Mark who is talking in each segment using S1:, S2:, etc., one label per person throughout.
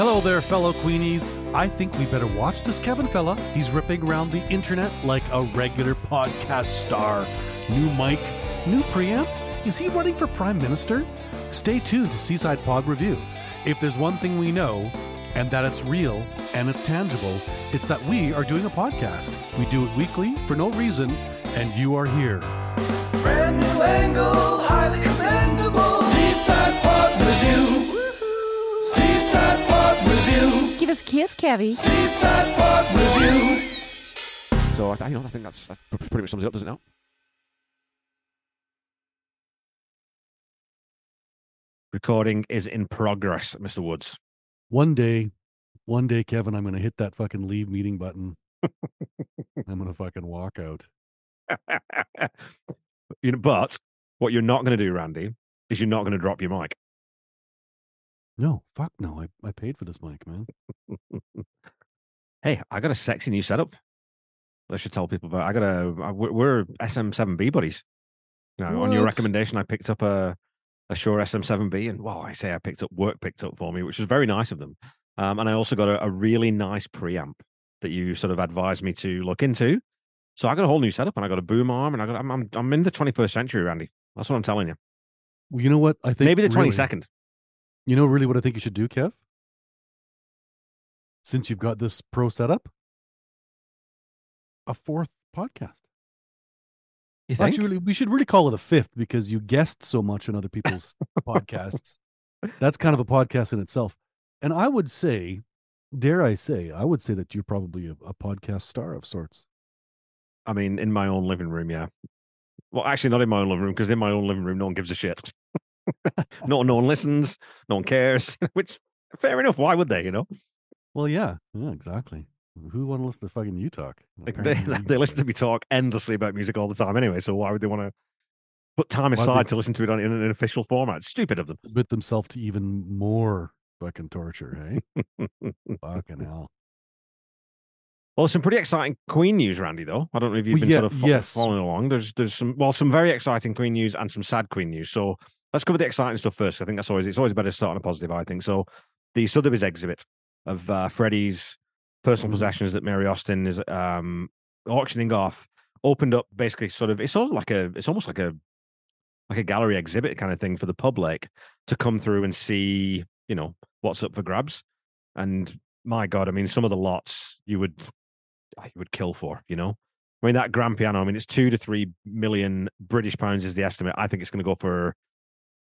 S1: Hello there, fellow Queenies. I think we better watch this Kevin fella. He's ripping around the internet like a regular podcast star. New mic, new preamp. Is he running for Prime Minister? Stay tuned to Seaside Pod Review. If there's one thing we know, and that it's real and it's tangible, it's that we are doing a podcast. We do it weekly for no reason, and you are here.
S2: Brand new angle, highly commendable. Seaside Pod Review. Seaside Pod Review.
S3: Give us a kiss, Kevy.
S2: Seaside Pod Review.
S4: So I, you know, I think that's, that pretty much sums it up, doesn't it? Now? Recording is in progress, Mr. Woods.
S1: One day, one day, Kevin, I'm going to hit that fucking leave meeting button. I'm going to fucking walk out.
S4: you know, but what you're not going to do, Randy, is you're not going to drop your mic.
S1: No, fuck no. I, I paid for this mic, man.
S4: Hey, I got a sexy new setup. I should tell people about. I got a. We're- We're SM7B buddies. Now, on your recommendation, I picked up a a Shure SM7B, and well, I say I picked up work picked up for me, which was very nice of them. Um, and I also got a, a really nice preamp that you sort of advised me to look into. So I got a whole new setup, and I got a boom arm, and I got. I'm I'm, I'm in the 21st century, Randy. That's what I'm telling you.
S1: Well, you know what? I think
S4: Maybe the
S1: really-
S4: 22nd.
S1: You know, really, what I think you should do, Kev. Since you've got this pro setup, a fourth podcast.
S4: You think?
S1: Actually, we should really call it a fifth because you guessed so much on other people's podcasts. That's kind of a podcast in itself. And I would say, dare I say, I would say that you're probably a, a podcast star of sorts.
S4: I mean, in my own living room, yeah. Well, actually, not in my own living room because in my own living room, no one gives a shit. no, no one listens, no one cares. Which, fair enough. Why would they? You know,
S1: Well, yeah, yeah, exactly. Who want to listen to fucking you talk?
S4: like they, they listen to me talk endlessly about music all the time anyway. So why would they want to put time aside to listen to it on, in an official format? It's stupid of them.
S1: submit themselves to even more fucking torture, hey? fucking hell.
S4: Well, some pretty exciting Queen news, Randy. Though I don't know if you've
S1: Well,
S4: been
S1: yeah,
S4: sort of fo-
S1: yes.
S4: following along. There's there's some well some very exciting Queen news and some sad Queen news. So let's cover the exciting stuff first. I think that's always it's always better to start on a positive. I think so. The Sotheby's exhibit of uh, Freddie's personal
S1: Mhm.
S4: possessions that Mary Austin is um, auctioning off opened up basically sort of it's sort of like a it's almost like a like a gallery exhibit kind of thing for the public to come through and see you know what's up for grabs and my god i mean some of the lots you would ah, you would kill for you know i mean that grand piano i mean it's two to three million british pounds is the estimate i think it's going to go for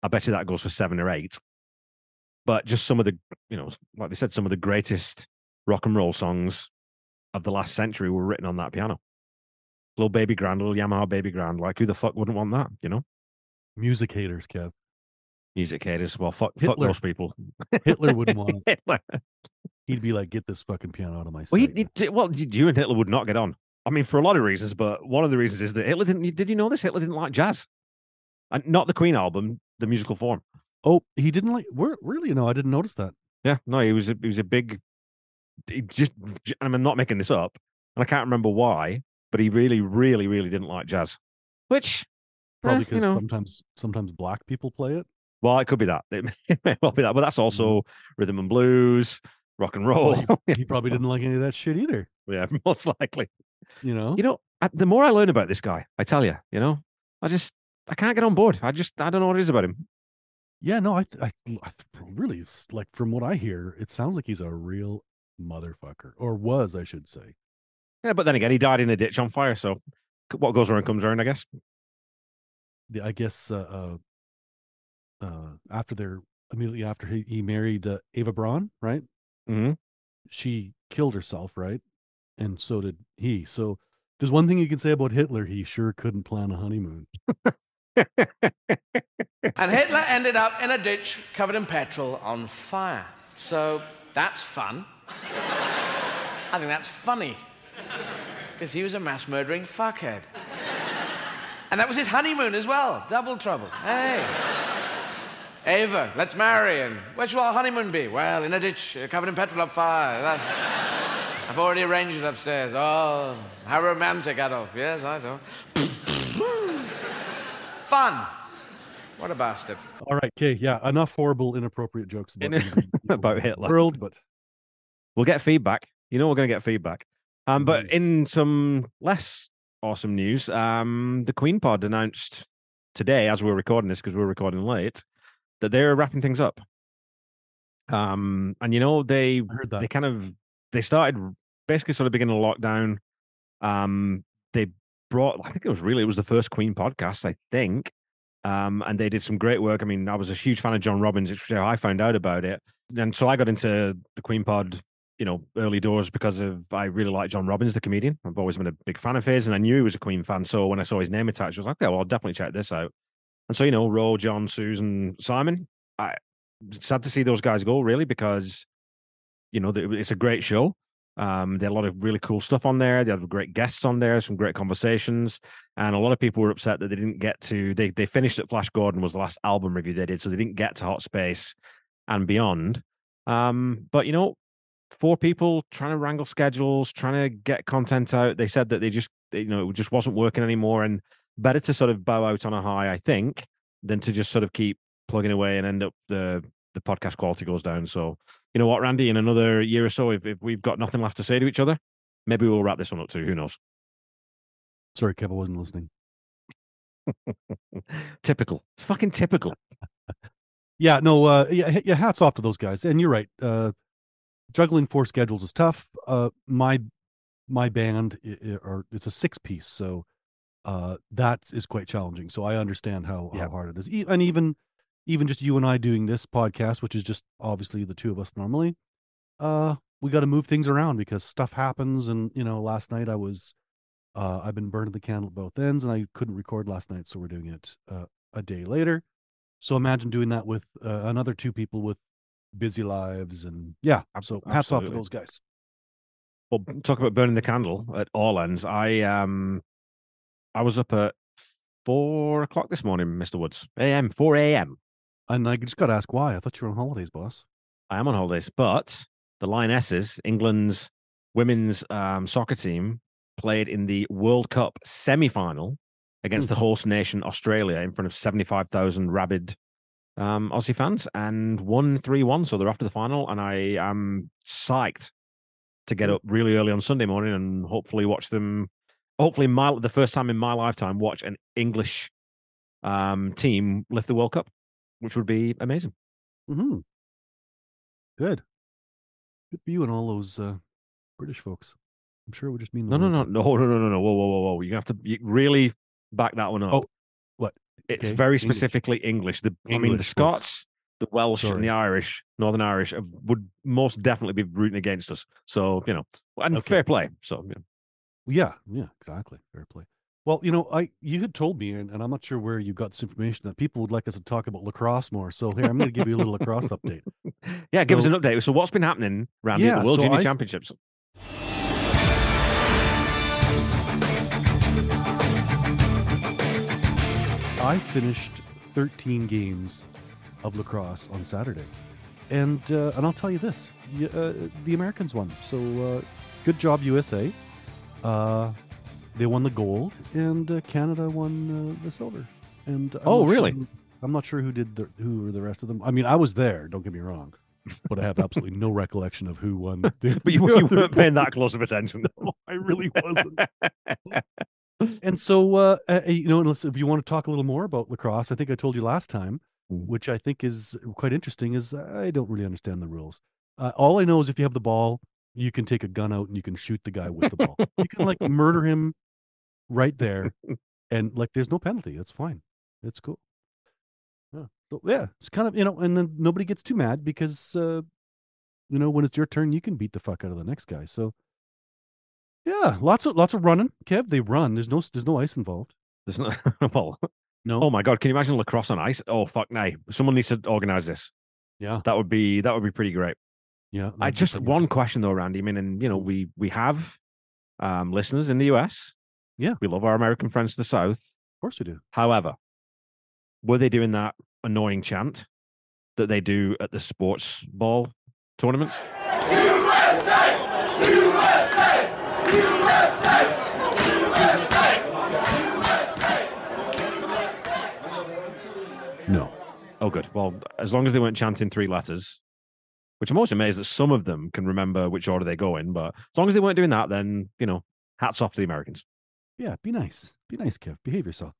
S4: i bet you that goes for seven or eight but just some of the you know like they said some of the greatest rock and roll songs of the last century were written on that piano little baby grand little yamaha baby grand like who the fuck wouldn't want that you know
S1: Music haters, Kev.
S4: music haters well fuck fuck those people
S1: Hitler wouldn't want it.
S4: Hitler.
S1: He'd be like, get this fucking piano out of my
S4: Well,
S1: sight.
S4: you, you, well, you you and Hitler would not get on. I mean, for a lot of reasons, but one of the reasons is that Hitler didn't. Did you know this? Hitler didn't like jazz, and not the Queen album, the musical form.
S1: oh, he didn't like, where, really? No, I didn't notice that.
S4: Yeah, no, he was a, he was a big. He just, and I'm not making this up, and I can't remember why, but he really, really, really didn't like jazz. Which,
S1: Probably
S4: eh,
S1: because
S4: you know,
S1: sometimes, sometimes black people play it.
S4: well, it could be that. It may well be that, but that's also rhythm and blues, rock and roll.
S1: Well, He probably didn't like any of that shit either.
S4: yeah, most likely.
S1: You know?
S4: You know, the more I learn about this guy, I tell you, you know, I just I can't get on board. I just I don't know what it is about him.
S1: Yeah, no, I, I, I really, like from what I hear, it sounds like he's a real motherfucker, or was, I should say.
S4: Yeah, but then again, he died in a ditch on fire. So what goes around comes around, I guess.
S1: The, I guess uh, uh, uh, after their immediately after he, he married uh, Eva Braun, right?
S4: Mm-hmm.
S1: She killed herself, right? And so did he. So there's one thing you can say about Hitler: he sure couldn't plan a honeymoon.
S5: And Hitler ended up in a ditch covered in petrol on fire. So that's fun. I think that's funny. Because he was a mass murdering fuckhead. And that was his honeymoon as well. Double trouble. Hey. Eva, let's marry. And where shall our honeymoon be? Well, in a ditch uh, covered in petrol on fire. That- I've already arranged it upstairs. Oh, how romantic, Adolf. Yes, I know. Fun. What a bastard.
S1: All right, okay, yeah, enough horrible, inappropriate jokes about,
S4: about Hitler.
S1: world, but
S4: We'll get feedback. You know we're going to get feedback. Um, but in some less awesome news, um, the Queen Pod announced today, as we're recording this, because we're recording late, that they're wrapping things up. Um, and you know they
S1: I heard that.
S4: they kind of they started basically sort of beginning a lockdown. Um, they brought I think it was really it was the first Queen podcast, I think. Um, and they did some great work. I mean, I was a huge fan of John Robins, which I found out about it. And so I got into the Queen Pod, you know, early doors because of I really like John Robins, the comedian. I've always been a big fan of his, and I knew he was a Queen fan. So when I saw his name attached, I was like, okay, well, I'll definitely check this out. And so, you know, Ro, John, Susan, Simon, I sad to see those guys go, really, because you know it's a great show. Um, there are a lot of really cool stuff on there. They have great guests on there, some great conversations, and a lot of people were upset that they didn't get to. They they finished at Flash Gordon was the last album review they did, so they didn't get to Hot Space and beyond. Um, but you know, four people trying to wrangle schedules, trying to get content out. They said that they just they, you know it just wasn't working anymore, and better to sort of bow out on a high, I think, than to just sort of keep plugging away and end up the the podcast quality goes down. So you know what, Randy, in another year or so, if, if we've got nothing left to say to each other, maybe we'll wrap this one up too. Who knows?
S1: sorry, Kev, I wasn't listening.
S4: typical. It's fucking typical.
S1: Yeah, no, uh, yeah, yeah. Hats off to those guys. And you're right. Uh, juggling four schedules is tough. Uh, my my band, i- i- or it's a six piece, so uh, that is quite challenging. So I understand how
S4: Yeah.
S1: how hard it is. And even even just you and I doing this podcast, which is just obviously the two of us normally, uh, we got to move things around because stuff happens. And you know, last night I was, uh, I've been burning the candle at both ends, and I couldn't record last night, so we're doing it uh, a day later. So imagine doing that with uh, another two people with busy lives, and yeah. So hats off to those guys.
S4: Well, talk about burning the candle at all ends. I um, I was up at four o'clock this morning, Mister Woods. A.M. Four a.m.
S1: And I just got to ask why. I thought you were on holidays, boss.
S4: I am on holidays, but the Lionesses, England's women's um, soccer team, played in the World Cup semi-final against the host nation Australia in front of seventy-five thousand rabid um, Aussie fans and won three-one. So they're off to the final, and I am psyched to get up really early on Sunday morning and hopefully watch them. Hopefully, my the first time in my lifetime watch an English um, team lift the World Cup, which would be amazing.
S1: hmm Good. Good for you and all those uh, British folks. I'm sure it would just mean
S4: No, no, no, no, no, no, no, no. Whoa, whoa, whoa, whoa. You have to you really back that one up.
S1: Oh, what?
S4: It's
S1: Okay,
S4: very specifically English. The I mean, the
S1: English folks.
S4: Scots, the Welsh, and the Irish, Northern Irish, have, would most definitely be rooting against us. So you know, and
S1: Okay.
S4: fair play. So.
S1: Yeah, yeah, exactly. Fair play. Well, you know, I you had told me, and, and I'm not sure where you got this information that people would like us to talk about lacrosse more. So here, I'm going to give you a little lacrosse update.
S4: yeah, give us an update. So what's been happening, around
S1: Yeah,
S4: the World
S1: so
S4: Junior
S1: I-
S4: Championships?
S1: I finished 13 games of lacrosse on Saturday, and uh, and I'll tell you this: uh, the Americans won. So uh, good job, USA. They won the gold, and uh, Canada won uh, the silver. And I'm
S4: Oh,
S1: sure
S4: really?
S1: who- I'm not sure who did the who were the rest of them. I mean, I was there. Don't get me wrong, but I have absolutely no recollection of who won. The,
S4: But you, you weren't paying that close of attention.
S1: No, I really wasn't. and so uh, uh, you know unless if you want to talk a little more about lacrosse i think i told you last time
S4: Mm.
S1: which i think is quite interesting is i don't really understand the rules uh, all i know is if you have the ball you can take a gun out and you can shoot the guy with the ball you can like murder him right there and like there's no penalty it's fine it's cool yeah. So, yeah it's kind of you know and then nobody gets too mad because uh you know when it's your turn you can beat the fuck out of the next guy so yeah, lots of lots of running. Kev, they run. There's no there's no ice involved.
S4: There's no, well,
S1: No.
S4: oh my god, can you imagine lacrosse on ice? Oh fuck, no! Someone needs to organize this.
S1: yeah,
S4: That would be that would be pretty great.
S1: yeah.
S4: I just one question though, Randy. I mean, and you know, we we have um listeners in the US.
S1: Yeah.
S4: We love our American friends to the south.
S1: Of course we do.
S4: However, were they doing that annoying chant that they do at the sports ball tournaments?
S1: No.
S4: Oh, good. Well, as long as they weren't chanting three letters, which I'm also amazed that some of them can remember which order they go in. But as long as they weren't doing that, then you know, hats off to the Americans.
S1: Yeah, be nice. Be nice, Kev. Behave yourself.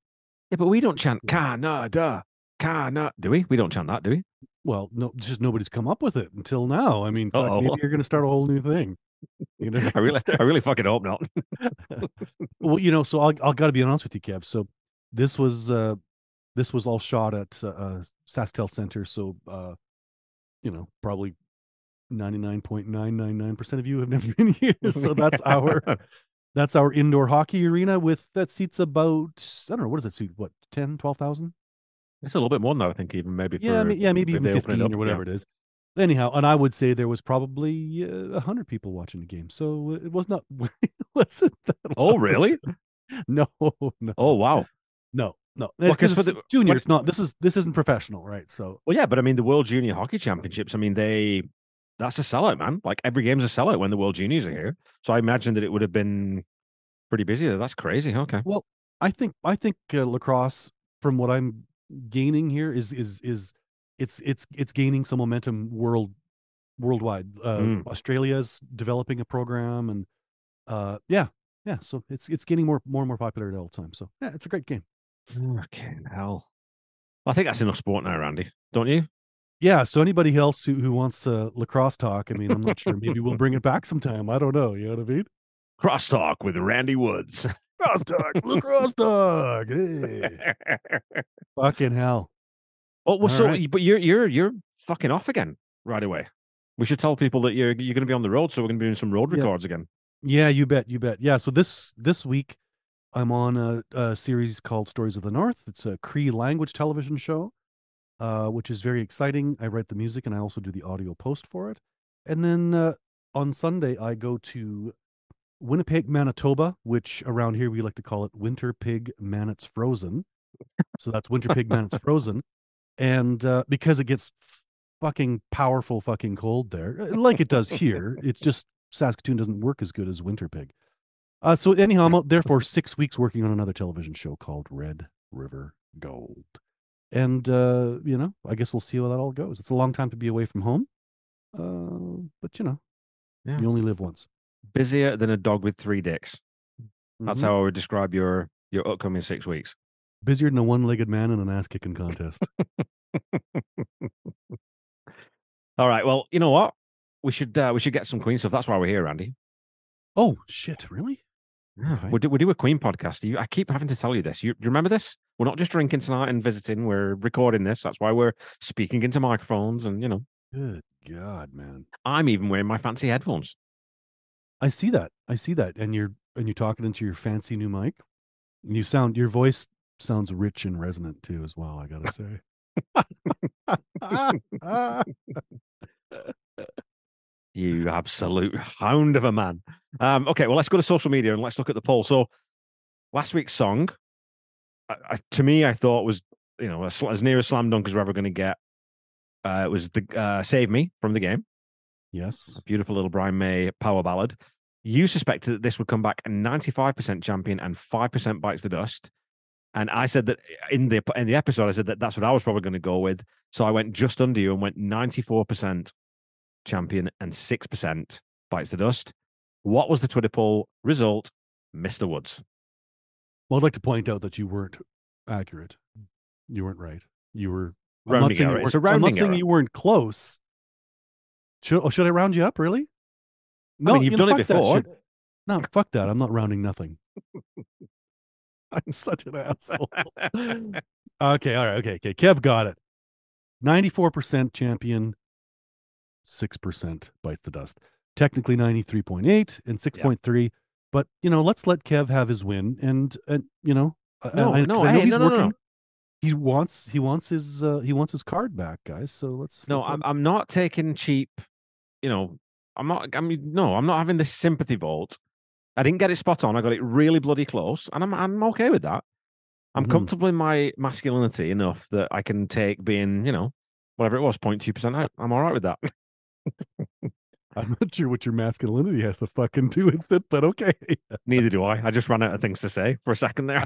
S4: Yeah, but we don't chant Canada, Canada. Do we? We don't chant that, do we?
S1: Well, no, just nobody's come up with it until now. I mean, fuck,
S4: Uh-oh.
S1: maybe you're going to start a whole new thing. You know?
S4: I really, I really fucking hope not.
S1: well, you know, so I'll, I'll got to be honest with you, Kev. So this was uh this was all shot at uh, uh SaskTel Center. So uh, you know, probably ninety nine point nine nine nine percent of you have never been here. So that's our that's our indoor hockey arena with that seats about I don't know what does that seat what 10 12,000
S4: It's a little bit more than that, I think, even maybe.
S1: yeah,
S4: for-
S1: yeah, maybe even
S4: they open it
S1: 15
S4: up,
S1: or
S4: yeah.
S1: whatever it is. Anyhow, and I would say there was probably uh, 100 people watching the game. So it was not it wasn't that
S4: Oh,
S1: large.
S4: really?
S1: No, no.
S4: Oh, wow.
S1: No, no.
S4: Well, for
S1: it's,
S4: the-
S1: junior. It's not. This is this isn't professional, right? So
S4: Well, yeah, but I mean, the World Junior Hockey Championships. I mean, they that's a sellout, man. Like every game's a sellout when the World Juniors are here. So I imagine that it would have been pretty busy. there. That's crazy. Okay.
S1: Well, I think I think uh, lacrosse, from what I'm gaining here, is is is it's it's it's gaining some momentum world worldwide. Uh,
S4: Mm.
S1: Australia's developing a program, and uh, yeah, yeah. So it's it's getting more more and more popular at all the time. So yeah, it's a great game.
S4: Okay, hell. I think that's enough sport now, Randy. Don't you?
S1: Yeah. So anybody else who who wants uh, lacrosse talk, I mean, I'm not sure. Maybe we'll bring it back sometime. I don't know. You know what I mean?
S4: Crosstalk with Randy Woods.
S1: Lacrosse talk, lacrosse talk. Hey. Fucking hell.
S4: oh, well,
S1: All
S4: so
S1: right.
S4: but you're you're you're fucking off again right away. We should tell people that you're you're going to be on the road, so we're going to be doing some road
S1: Yeah.
S4: records again.
S1: Yeah, you bet, you bet. Yeah, so this this week I'm on a, a series called Stories of the North. It's a Cree language television show, uh, which is very exciting. I write the music and I also do the audio post for it. And then uh, on Sunday I go to Winnipeg, Manitoba, which around here we like to call it Winter Pig Manit's Frozen. So that's Winter Pig Manit's Frozen, and uh, because it gets fucking powerful, fucking cold there, uh, like it does here. It's just Saskatoon doesn't work as good as Winter Pig. Uh, so anyhow, I'm out there for six weeks working on another television show called Red River Gold, and uh, you know, I guess we'll see how that all goes. It's a long time to be away from home, uh, but you know,
S4: Yeah.
S1: you only live once.
S4: Busier than a dog with three dicks. That's
S1: Mhm.
S4: how I would describe your your upcoming six weeks.
S1: busier than a one-legged man in an ass-kicking contest.
S4: All right. Well, you know what? We should uh, we should get some Queen stuff. That's why we're here, Andy.
S1: oh shit! Really?
S4: Yeah,
S1: Okay.
S4: we do we do a Queen podcast. You, I keep having to tell you this. You, you remember this? We're not just drinking tonight and visiting. We're recording this. That's why we're speaking into microphones. And you know,
S1: Good God, man!
S4: I'm even wearing my fancy headphones.
S1: I see that. I see that. And you're and you're talking into your fancy new mic. You sound your voice sounds rich and resonant too, as well. I gotta say.
S4: You absolute hound of a man. Um, okay, well, let's go to social media and let's look at the poll. So, last week's song, I, I, to me, I thought was you know as, as near a slam dunk as we're ever going to get. Uh, it was the uh, "Save Me" from the game.
S1: yes.
S4: Beautiful little Brian May power ballad. You suspected that this would come back a 95% champion and 5% bites the dust. And I said that in the in the episode, I said that that's what I was probably going to go with. So I went just under you and went 94% champion and 6% bites the dust. What was the Twitter poll result? Mr. Woods.
S1: Well, I'd like to point out that you weren't accurate. You weren't right. You were I'm not saying
S4: error.
S1: you weren't- I'm not saying you weren't close. Should oh, should I round you up? Really?
S4: I mean, you've done it before.
S1: shit. No, fuck that. I'm not rounding nothing. I'm such an asshole. okay, all right, okay, okay. Kev got it. 94% champion, 6% bites the dust. Technically 93.8 and 6.3. But, you know, let's let Kev have his win. And, and you know, I-
S4: No,
S1: I,
S4: no,
S1: I know
S4: hey,
S1: he's
S4: no, no, no,
S1: working.
S4: no.
S1: He wants he wants his uh, he wants his card back, guys. So let's
S4: No,
S1: let's
S4: I'm I'm not taking cheap. You know, I'm not. I mean, no, I'm not having this sympathy vote. I didn't get it spot on. I got it really bloody close, and I'm I'm okay with that. I'm
S1: Mhm.
S4: comfortable in my masculinity enough that I can take being, you know, whatever it was, 0.2 percent out. I'm all right with that.
S1: I'm not sure what your masculinity has to fucking do with it, but okay.
S4: Neither do I. I just ran out of things to say for a second there.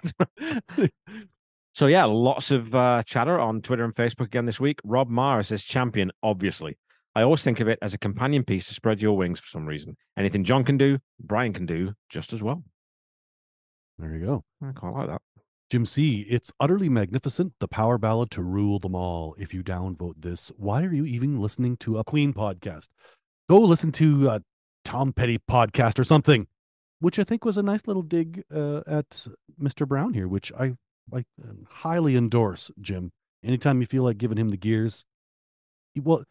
S4: So yeah, lots of uh, chatter on Twitter and Facebook again this week. Rob Mara says champion, obviously. I always think of it as a companion piece to spread your wings for some reason. Anything John can do, Brian can do just as well.
S1: There you go.
S4: I quite like that.
S1: Jim C, it's utterly magnificent, the power ballad to rule them all. If you downvote this, why are you even listening to a Queen podcast? Go listen to a Tom Petty podcast or something, which I think was a nice little dig uh, at Mr. Brown here, which I, I uh, highly endorse, Jim. Anytime you feel like giving him the gears, he, well,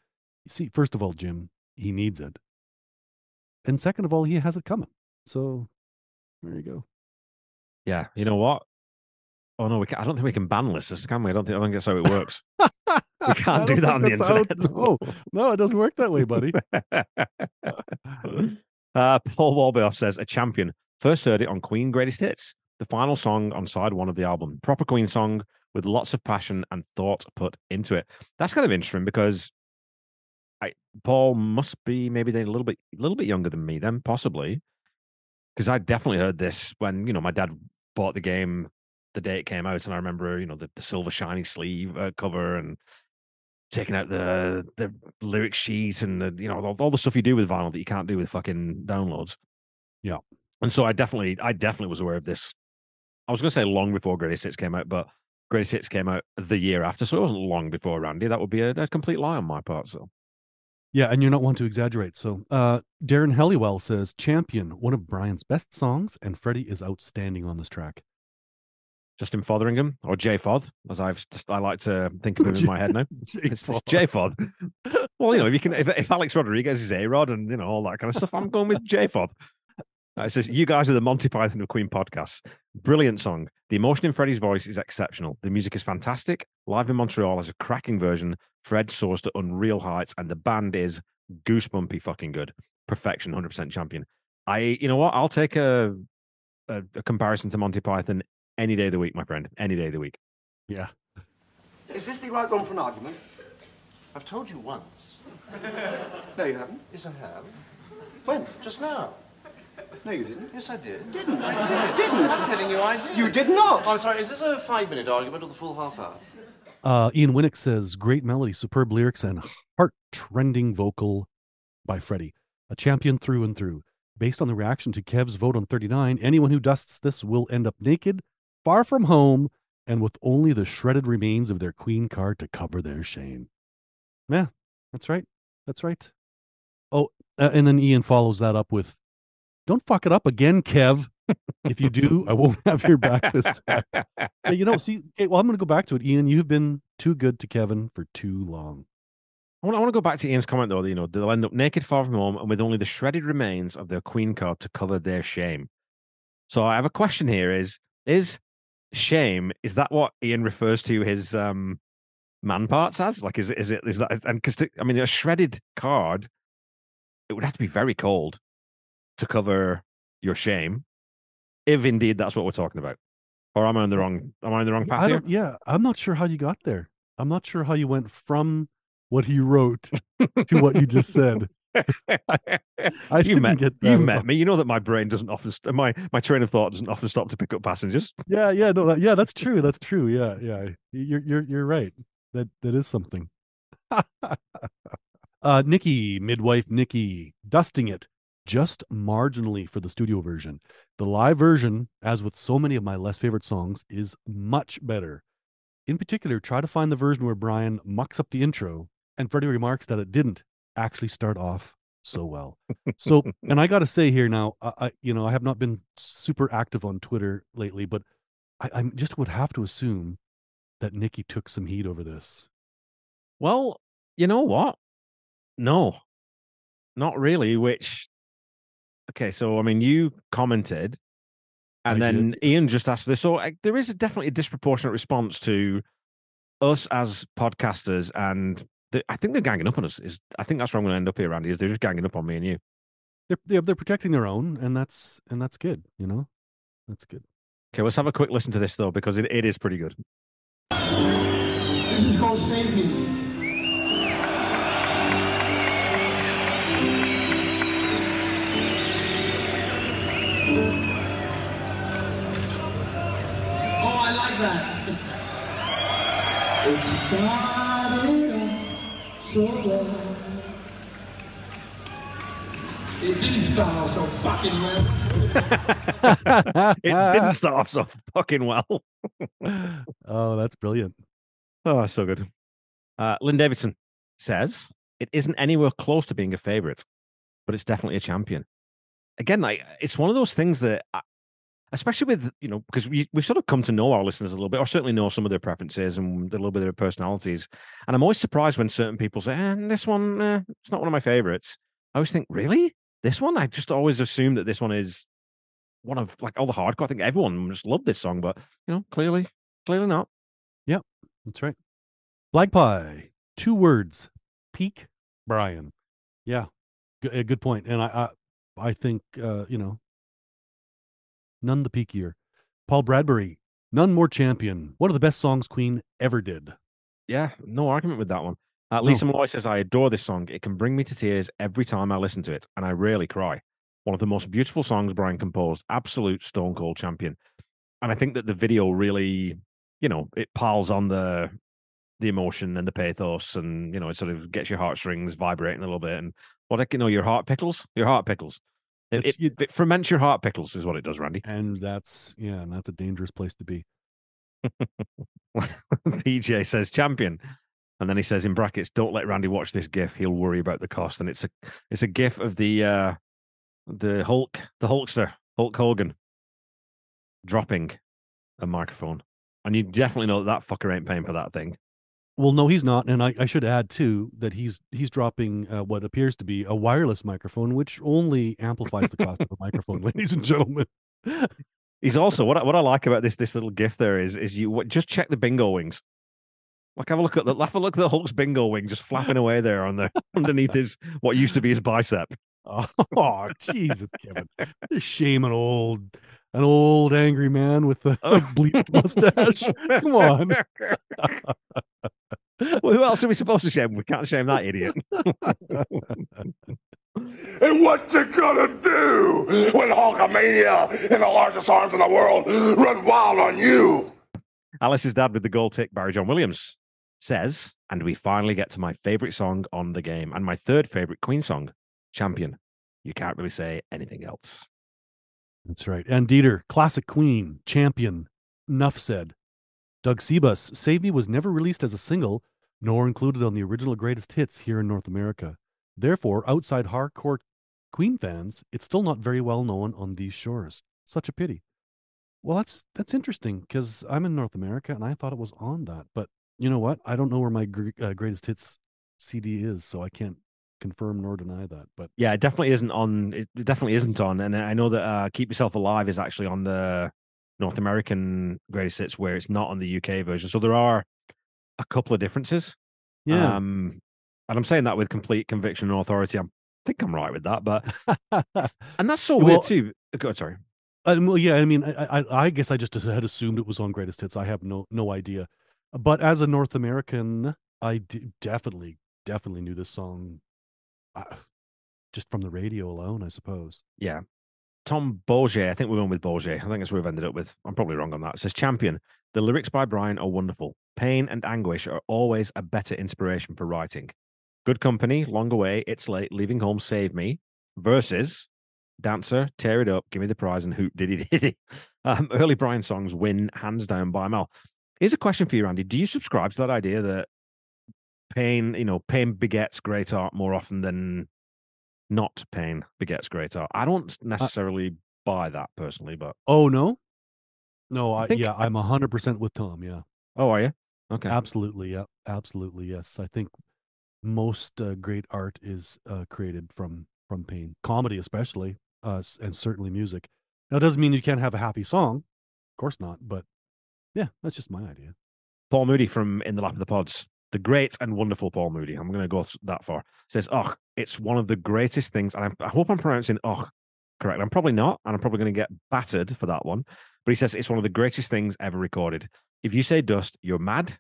S1: see, first of all, Jim, he needs it. And second of all, he has it coming. So there you go.
S4: Yeah, you know what? Oh no, we can, I don't think we can ban listeners, can we? I don't think I think that's how it works. We can't do that on the
S1: think that's how-
S4: internet.
S1: No, no, it doesn't work that way, buddy.
S4: uh, Paul Walbeoff says a champion. First heard it on Queen Greatest Hits, the final song on side one of the album. Proper Queen song with lots of passion and thought put into it. That's kind of interesting because I Paul must be maybe a little bit a little bit younger than me then, possibly. Because I definitely heard this when, you know, my dad bought the game the day it came out, and I remember, you know, the, the silver shiny sleeve uh, cover and taking out the the lyric sheet and the you know all, all the stuff you do with vinyl that you can't do with fucking downloads.
S1: Yeah.
S4: And so I definitely I definitely was aware of this. I was gonna say long before Greatest Hits came out, but Greatest Hits came out the year after, so it wasn't long before Randy. That would be a, a complete lie on my part. So
S1: Yeah, and you're not one to exaggerate. So, uh, Darren Helliwell says, "Champion, one of Brian's best songs, and Freddie is outstanding on this track."
S4: Justin Fotheringham or Jay Foth, as I've just, I like to think of him in my head now. It's, it's J Fod. well, you know, if you can, if, if Alex Rodriguez is A Rod and you know all that kind of stuff, I'm going with J Fod. Uh, it says you guys are the Monty Python of Queen podcasts. Brilliant song. The emotion in Freddie's voice is exceptional. The music is fantastic. Live in Montreal has a cracking version. Fred soars to unreal heights, and the band is goosebumpy fucking good. Perfection, hundred percent champion. I, you know what? I'll take a, a a comparison to Monty Python any day of the week, my friend. Any day of the week.
S1: Yeah,
S3: Is this the right room for an argument?
S6: I've told you once.
S3: No, you haven't.
S6: Yes, I have.
S3: When?
S6: Just now.
S3: No, you didn't.
S6: Yes, I did.
S3: Didn't. I did. Didn't.
S6: I'm telling you, I did.
S3: You did not.
S6: Oh, I'm sorry. Is this a five-minute argument or the full half hour?
S1: uh, Ian Winnick says, "Great melody, superb lyrics, and heart-trending vocal by Freddie. A champion through and through. Based on the reaction to Kev's vote on 39, anyone who dusts this will end up naked, far from home, and with only the shredded remains of their queen card to cover their shame." Yeah, that's right. That's right. Oh, uh, and then Ian follows that up with, "Don't fuck it up again, Kev. if you do, I won't have your back this time." Yeah, you know, see, okay, well, I'm going to go back to it, Ian. You've been too good to Kevin for too long.
S4: I want, I want to go back to Ian's comment though. that, You know, they'll end up naked, far from home, and with only the shredded remains of their queen card to cover their shame. So I have a question here: is is shame? Is that what Ian refers to his um man parts as? Like, is it is it is that? And because I mean, a shredded card, it would have to be very cold to cover your shame, if indeed that's what we're talking about. Or am I on the wrong? Am I on the wrong path
S1: I
S4: here?
S1: yeah, I'm not sure how you got there. I'm not sure how you went from what he wrote to what you just said. I
S4: you've met,
S1: get
S4: you've met me. You know that my brain doesn't often, st- my my train of thought doesn't often stop to pick up passengers.
S1: Yeah, yeah, no, yeah, that's true. That's true. Yeah, yeah. You're you're you're right. That that is something. uh Nikki, midwife Nikki, dusting it just marginally for the studio version. The live version, as with so many of my less favorite songs, is much better. In particular, try to find the version where Brian mucks up the intro and Freddie remarks that it didn't actually start off so well. So, and I got to say here now, I, I, you know, I have not been super active on Twitter lately, but I, I just would have to assume that Nikki took some heat over this.
S4: Well, you know what? No, not really. Which, okay, so I mean, you commented, and
S1: I
S4: then
S1: did,
S4: Ian just asked for this. So there is a definitely a disproportionate response to us as podcasters, and the, I think they're ganging up on us. Is I think that's where I'm going to end up here, Randy. Is they're just ganging up on me and you.
S1: They're, they're they're protecting their own, and that's and that's good. You know, that's good.
S4: Okay, let's have a quick listen to this though, because it, it is pretty good.
S7: This is called Save Me. Oh, I like that. It started off so well. It didn't start off so fucking well.
S4: it didn't start off so fucking well.
S1: oh, that's brilliant.
S4: Oh, so good. Uh, Lynn Davidson says it isn't anywhere close to being a favorite, but it's definitely a champion. Again, like it's one of those things that, I- especially with you know, because we we sort of come to know our listeners a little bit, or certainly know some of their preferences and a little bit of their personalities. And I'm always surprised when certain people say, eh, "This one, eh, it's not one of my favorites." I always think, "Really, this one?" I just always assume that this one is one of like all the hardcore. I think everyone just loved this song, but you know, clearly, clearly not.
S1: Yeah, that's right. Black Pie, two words, peak Brian. Yeah, G- a good point. And I, I, I think uh, you know, none the peakier. Paul Bradbury, none more champion. One of the best songs Queen ever did.
S4: Yeah, no argument with that one. Uh,
S1: No.
S4: Lisa Malloy says, I adore this song. It can bring me to tears every time I listen to it, and I rarely cry. One of the most beautiful songs Brian composed, absolute stone cold champion. And I think that the video really, you know, it piles on the the emotion and the pathos, and you know, it sort of gets your heartstrings vibrating a little bit. And what I you know, your heart pickles, your heart pickles. It, it ferments your heart pickles, is what it does, Randy.
S1: And that's yeah, and that's a dangerous place to be.
S4: PJ says champion. And then he says in brackets, don't let Randy watch this GIF. He'll worry about the cost. And it's a it's a GIF of the uh the Hulk, the Hulkster, Hulk Hogan dropping a microphone. And you definitely know that, that fucker ain't paying for that thing.
S1: Well, no, he's not, and I, I should add too that he's he's dropping uh, what appears to be a wireless microphone, which only amplifies the cost of a microphone, ladies and gentlemen.
S4: He's also what I, what I like about this this little gift there is is you what- just check the bingo wings. Like have a look at the have a look at the Hulk's bingo wing just flapping away there on the underneath his what used to be his bicep.
S1: Oh, Jesus, Kevin! Shame an old an old angry man with a bleached mustache. Come on.
S4: Well, who else are we supposed to shame? We can't shame that idiot.
S8: And what you gonna do when Hulkamania and the largest arms in the world run wild on you?
S4: Alice's dad with the goal tick, Barry John Williams, says, and we finally get to my favorite song on the game and my third favorite Queen song, Champion. You can't really say anything else.
S1: That's right. And Dieter, classic Queen, champion. Enough said. Doug Sebus, Save Me was never released as a single, nor included on the original greatest hits here in North America. Therefore, outside hardcore Queen fans, it's still not very well known on these shores. Such a pity. Well, that's that's interesting because I'm in North America and I thought it was on that. But you know what? I don't know where my gr- uh, greatest hits CD is, so I can't confirm nor deny that. But
S4: Yeah, it definitely isn't on. It definitely isn't on. And I know that uh, Keep Yourself Alive is actually on the North American greatest hits where it's not on the UK version. So there are a couple of differences.
S1: yeah,
S4: Um, and I'm saying that with complete conviction and authority. I think I'm right with that. But and that's so
S1: Well-
S4: weird too. Go, sorry.
S1: Um, well, yeah, I mean, I, I, I guess I just had assumed it was on Greatest Hits. I have no, no idea. But as a North American, I d- definitely, definitely knew this song, uh, just from the radio alone, I suppose.
S4: Yeah. Tom Bourget, I think we're going with Bourget. I think that's where we've ended up with. I'm probably wrong on that. It says champion. The lyrics by Brian are wonderful. Pain and anguish are always a better inspiration for writing. Good company, long away, it's late, leaving home, save me. Versus dancer, tear it up, give me the prize, and hoop diddy diddy. Um, early Brian songs win hands down by mile. Here's a question for you, Andy. Do you subscribe to that idea that pain, you know, pain begets great art more often than not pain begets great art. I don't necessarily buy that personally, but
S1: Oh no, no,
S4: I
S1: I,
S4: think-
S1: yeah, I'm a hundred percent with Tom. Yeah,
S4: oh, are you? Okay.
S1: absolutely, yeah, absolutely, yes. I think most uh, great art is uh, created from from pain, comedy especially, uh, and certainly music. Now, doesn't mean you can't have a happy song, of course not. But yeah, that's just my idea.
S4: Paul Moody from In the Lap of the Pods, the great and wonderful Paul Moody. I'm going to go that far. Says, "Oh, it's one of the greatest things." And I, I hope I'm pronouncing "oh" correct. I'm probably not, and I'm probably going to get battered for that one. But he says it's one of the greatest things ever recorded. If you say dust, you're mad,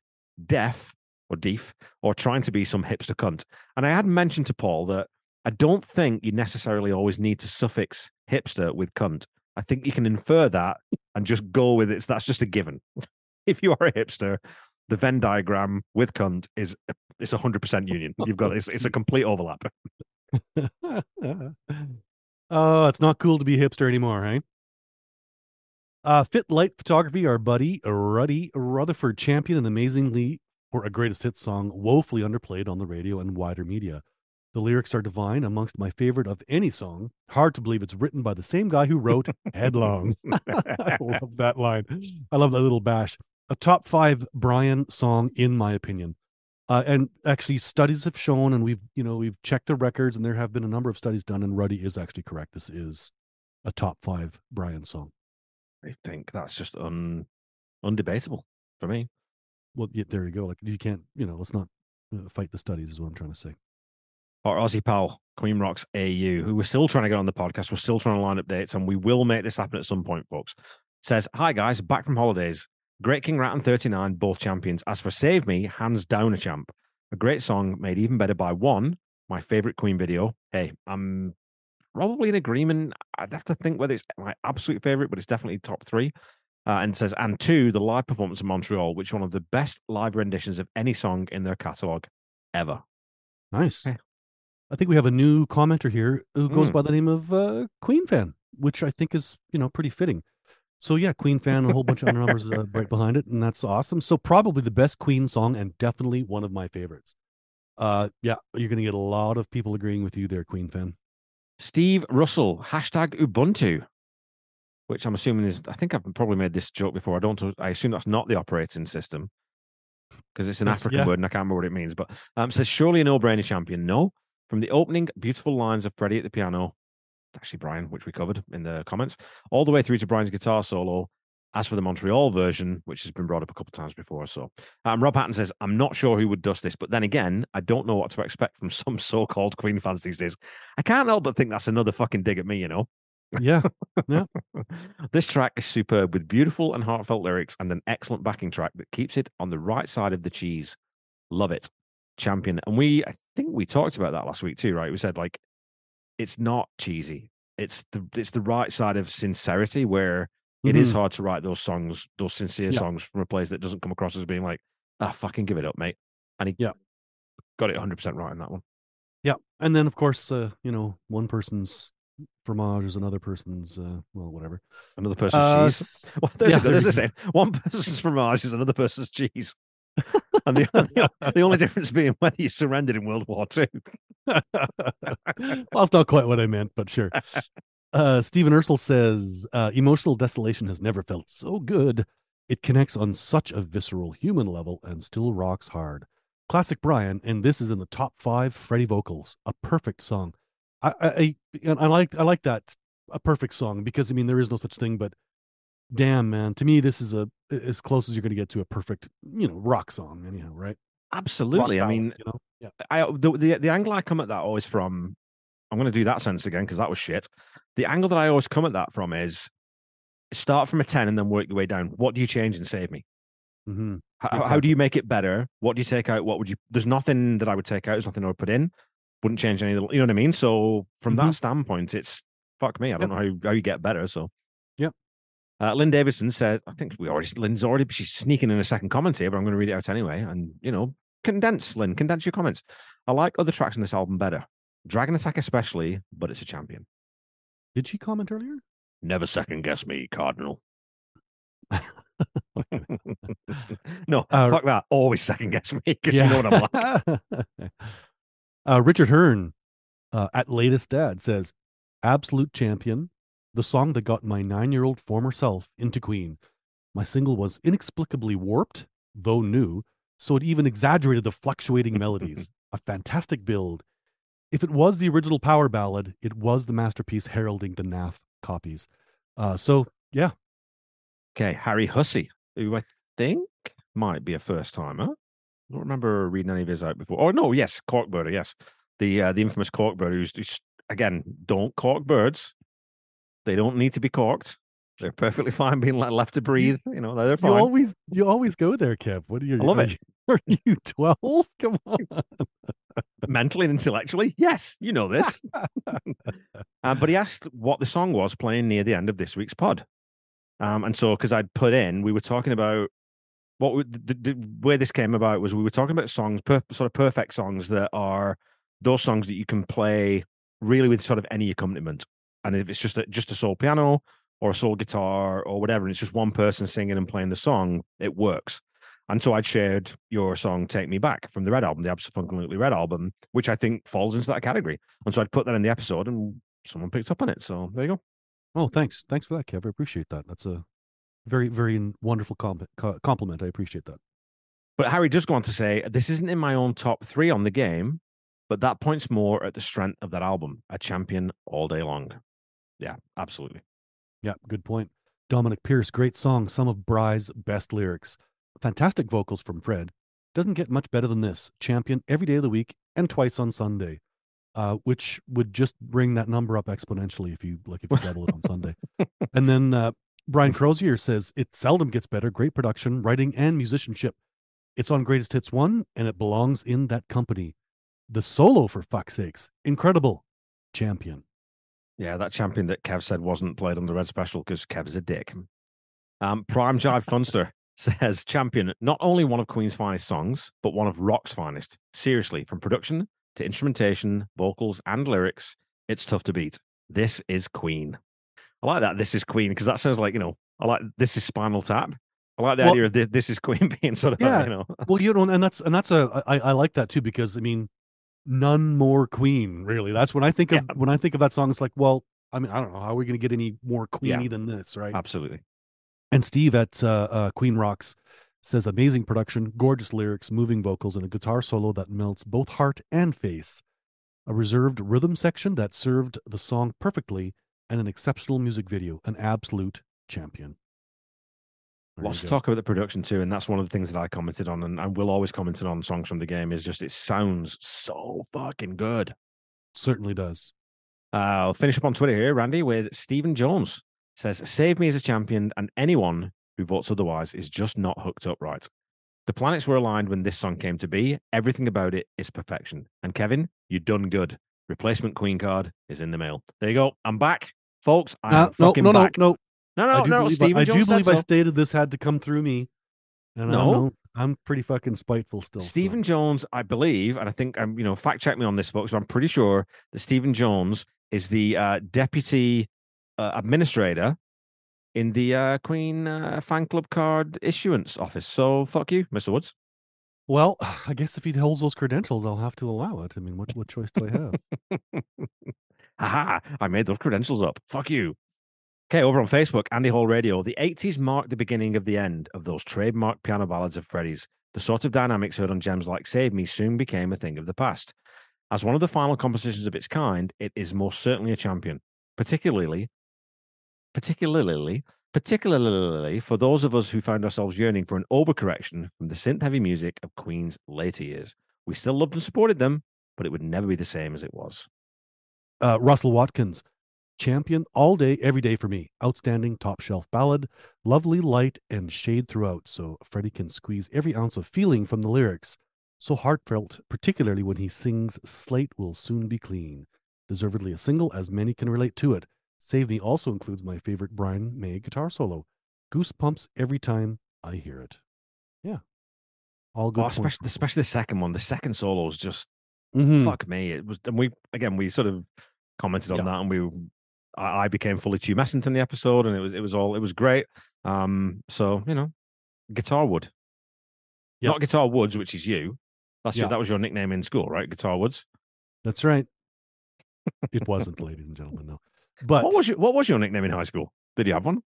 S4: deaf, or deaf, or trying to be some hipster cunt. And I had mentioned to Paul that I don't think you necessarily always need to suffix hipster with cunt. I think you can infer that and just go with it. That's just a given. if you are a hipster, the Venn diagram with cunt is it's hundred percent union. You've got it's, it's a complete overlap.
S1: oh, it's not cool to be hipster anymore, right? Uh, Fit Light Photography, our buddy Ruddy Rutherford, champion and amazingly for a greatest hit song, woefully underplayed on the radio and wider media. The lyrics are divine, amongst my favorite of any song. Hard to believe it's written by the same guy who wrote Headlong. I love that line. I love that little bash. A top five Brian song, in my opinion. Uh, and actually, studies have shown, and we've you know we've checked the records, and there have been a number of studies done, and Ruddy is actually correct. This is a top five Brian song.
S4: I think that's just un undebatable for me.
S1: Well, yeah, there you go. Like you can't, you know, let's not uh, fight the studies. Is what I'm trying to say.
S4: Our Aussie pal Queen Rocks AU, who we're still trying to get on the podcast, we're still trying to line up dates, and we will make this happen at some point, folks. Says, "Hi guys, back from holidays. Great King Rat and 39, both champions. As for Save Me, hands down a champ. A great song made even better by one, my favorite Queen video. Hey, I'm probably in agreement. I'd have to think whether it's my absolute favorite, but it's definitely top three. Uh, and says, and two, the live performance in Montreal, which is one of the best live renditions of any song in their catalog ever.
S1: Nice.
S4: Okay.
S1: I think we have a new commenter here who goes
S4: Mm.
S1: by the name of uh, Queen fan, which I think is you know pretty fitting. So yeah, Queen fan, a whole bunch of other numbers uh, right behind it, and that's awesome. So probably the best Queen song, and definitely one of my favorites. Uh, yeah, you're gonna get a lot of people agreeing with you there, Queen fan.
S4: Steve Russell, hashtag Ubuntu, which I'm assuming is, I think I've probably made this joke before. I don't, I assume that's not the operating system because it's an
S1: Yes,
S4: African
S1: yeah.
S4: word and I can't remember what it means. But um, says, surely a no brainer champion. No. From the opening beautiful lines of Freddie at the piano, actually Brian, which we covered in the comments, all the way through to Brian's guitar solo. As for the Montreal version, which has been brought up a couple of times before, so um, Rob Hatton says, "I'm not sure who would dust this, but then again, I don't know what to expect from some so-called Queen fans these days. I can't help but think that's another fucking dig at me, you know."
S1: Yeah, Yeah.
S4: this track is superb with beautiful and heartfelt lyrics and an excellent backing track that keeps it on the right side of the cheese. Love it. Champion. And we, I think we talked about that last week too, right? We said like it's not cheesy. It's the it's the right side of sincerity where it is
S1: Mhm.
S4: hard to write those songs, those sincere
S1: Yeah.
S4: songs from a place that doesn't come across as being like, ah, fucking give it up, mate. And he
S1: Yeah.
S4: got it 100% right in that one.
S1: Yeah, and then of course, uh, you know, one person's fromage is another person's, uh, well, whatever.
S4: Another person's
S1: Uh,
S4: cheese. Well, there's
S1: yeah,
S4: a. There's
S1: there
S4: the same. One person's fromage is another person's cheese. And the, the, the only difference being whether you surrendered in World War Two.
S1: well, that's not quite what I meant, but sure. Uh, Stephen Ursel says, uh, emotional desolation has never felt so good. It connects on such a visceral human level and still rocks hard. Classic Brian, and this is in the top five Freddie vocals. A perfect song. I, I, I, and I like, I like that a perfect song because I mean there is no such thing, but damn man, to me this is a as close as you're going to get to a perfect, you know, rock song. Anyhow, right? Rock
S4: Absolutely. I mean,
S1: you know, yeah.
S4: I the, the the angle I come at that always from. I'm going to do that sentence again because that was shit. The angle that I always come at that from is start from a ten and then work your way down. What do you change and save me?
S1: hmm
S4: How, how do you make it better? What do you take out? What would you? There's nothing that I would take out. There's nothing I would put in. Wouldn't change any. of the- You know what I mean? So from that standpoint, it's fuck me. I don't know how, how you get better. So. Uh, Lynn Davidson said, I think we already. Lynn's already. She's sneaking in a second comment here, but I'm going to read it out anyway. And you know, condense, Lynn, condense your comments. I like other tracks in this album better. Dragon Attack especially, but it's a champion.
S1: Did she comment earlier?
S4: Never second guess me, Cardinal. no,
S1: Uh,
S4: fuck that. Always second guess me because you know what I'm like.
S1: uh, Richard Hearn uh, at Latest Dad says, Absolute Champion, the song that got my nine year old former self into Queen. My single was inexplicably warped, though new, so it even exaggerated the fluctuating melodies. A fantastic build. If it was the original power ballad, it was the masterpiece heralding the NAF copies. Uh, so, yeah,
S4: Okay, Harry Hussey, who I think might be a first timer. I don't remember reading any of his out before. Oh no, yes, Corkbirder, yes, the uh, the infamous Corkbird, who's, who's again don't cork birds. They don't need to be corked. They're perfectly fine being left to breathe. You know, they're
S1: you
S4: fine.
S1: always you always go there, Kev. What are you?
S4: I love
S1: are
S4: it.
S1: You, are you twelve? Come on.
S4: Mentally and intellectually, yes, you know this. um, but he asked what the song was playing near the end of this week's pod. Um, and so, because I'd put in, we were talking about what we- the, the, where this came about was we were talking about songs, per, sort of perfect songs that are those songs that you can play really with sort of any accompaniment, and if it's just a, just a soul piano or a soul guitar or whatever, and it's just one person singing and playing the song, it works. And so I'd shared your song "Take Me Back" from the Red album, the Absolutely Red album, which I think falls into that category. And so I'd put that in the episode, and someone picked up on it. So there you go.
S1: Oh, thanks. Thanks for that, Kev. I appreciate that. That's a very, very wonderful com- compliment. I appreciate that.
S4: But Harry does go on to say, this isn't in my own top three on the game, but that points more at the strength of that album, a champion all day long. Yeah, absolutely.
S1: Yeah, good point. Dominic Pierce, great song. Some of Bry's best lyrics. Fantastic vocals from Fred. Doesn't get much better than this. Champion every day of the week and twice on Sunday, uh, which would just bring that number up exponentially if you like if you double it on Sunday. And then uh, Brian Crozier says it seldom gets better. Great production, writing, and musicianship. It's on Greatest Hits One, and it belongs in that company. The solo, for fuck's sakes, incredible. Champion.
S4: Yeah, that champion that Kev said wasn't played on the Red Special because Kev's a dick. Um, Prime Jive Funster says champion, not only one of Queen's finest songs, but one of rock's finest. Seriously, from production to instrumentation, vocals, and lyrics, it's tough to beat. This is Queen. I like that. This is Queen because that sounds like you know. I like this is Spinal Tap. I like the
S1: Well-
S4: idea of this, this is Queen being sort of
S1: Yeah.
S4: you know.
S1: well you know and that's and that's a I, I like that too because i mean none more queen really that's when i think of
S4: Yeah.
S1: when i think of that song it's like well i mean i don't know how are we going to get any more queeny
S4: Yeah.
S1: than this right
S4: Absolutely.
S1: and steve at uh, uh, queen rocks says amazing production gorgeous lyrics moving vocals and a guitar solo that melts both heart and face a reserved rhythm section that served the song perfectly and an exceptional music video an absolute champion
S4: Lots to talk about the production too, and that's one of the things that I commented on, and I will always comment on songs from the game. Is just it sounds so fucking good.
S1: certainly does
S4: Uh, I'll finish up on Twitter here, Randy, with Stephen Jones says, "Save me as a champion, and anyone who votes otherwise is just not hooked up right. The planets were aligned when this song came to be. Everything about it is perfection. And Kevin, you done good. Replacement Queen card is in the mail. There you go. I'm back, folks. I
S1: Uh, no
S4: fucking
S1: no no
S4: back.
S1: no
S4: no, No, no.
S1: believe,
S4: Stephen
S1: I, I do believe I stated this had to come through me. And
S4: No.
S1: I I'm pretty fucking spiteful still. so-
S4: Stephen Jones, I believe, and I think I'm, you know, fact check me on this, folks, but I'm pretty sure that Stephen Jones is the uh, deputy uh, administrator in the uh, Queen uh, fan club card issuance office. So fuck you, Mr. Woods.
S1: Well, I guess if he holds those credentials, I'll have to allow it. I mean, what what choice do I have?
S4: Haha, I made those credentials up. Fuck you. Okay, over on Facebook, Andy Hall Radio. The 80s marked the beginning of the end of those trademark piano ballads of Freddie's. The sort of dynamics heard on gems like Save Me soon became a thing of the past. As one of the final compositions of its kind, it is most certainly a champion, particularly, particularly, particularly for those of us who found ourselves yearning for an overcorrection from the synth heavy music of Queen's later years. We still loved and supported them, but it would never be the same as it was.
S1: Uh, Russell Watkins, champion all day, every day for me. Outstanding top shelf ballad, lovely light and shade throughout, so Freddie can squeeze every ounce of feeling from the lyrics. So heartfelt, particularly when he sings "Slate will soon be clean." Deservedly a single, as many can relate to it. Save Me also includes my favorite Brian May guitar solo. Goosebumps every time I hear it. Yeah, all good.
S4: Oh, especially, especially the second one. The second solo is just
S1: Mhm.
S4: fuck me. It was, and we again we sort of commented on
S1: Yeah.
S4: that, and we I, I became fully Stu Messington the episode, and it was it was all it was great. Um, so you know, Guitar Wood,
S1: Yep.
S4: not Guitar Woods, which is you. That's your, that was your nickname in school, right? Guitar Woods.
S1: That's right. It wasn't, ladies and gentlemen. No, but
S4: what was your what was your nickname in high school? Did you have one?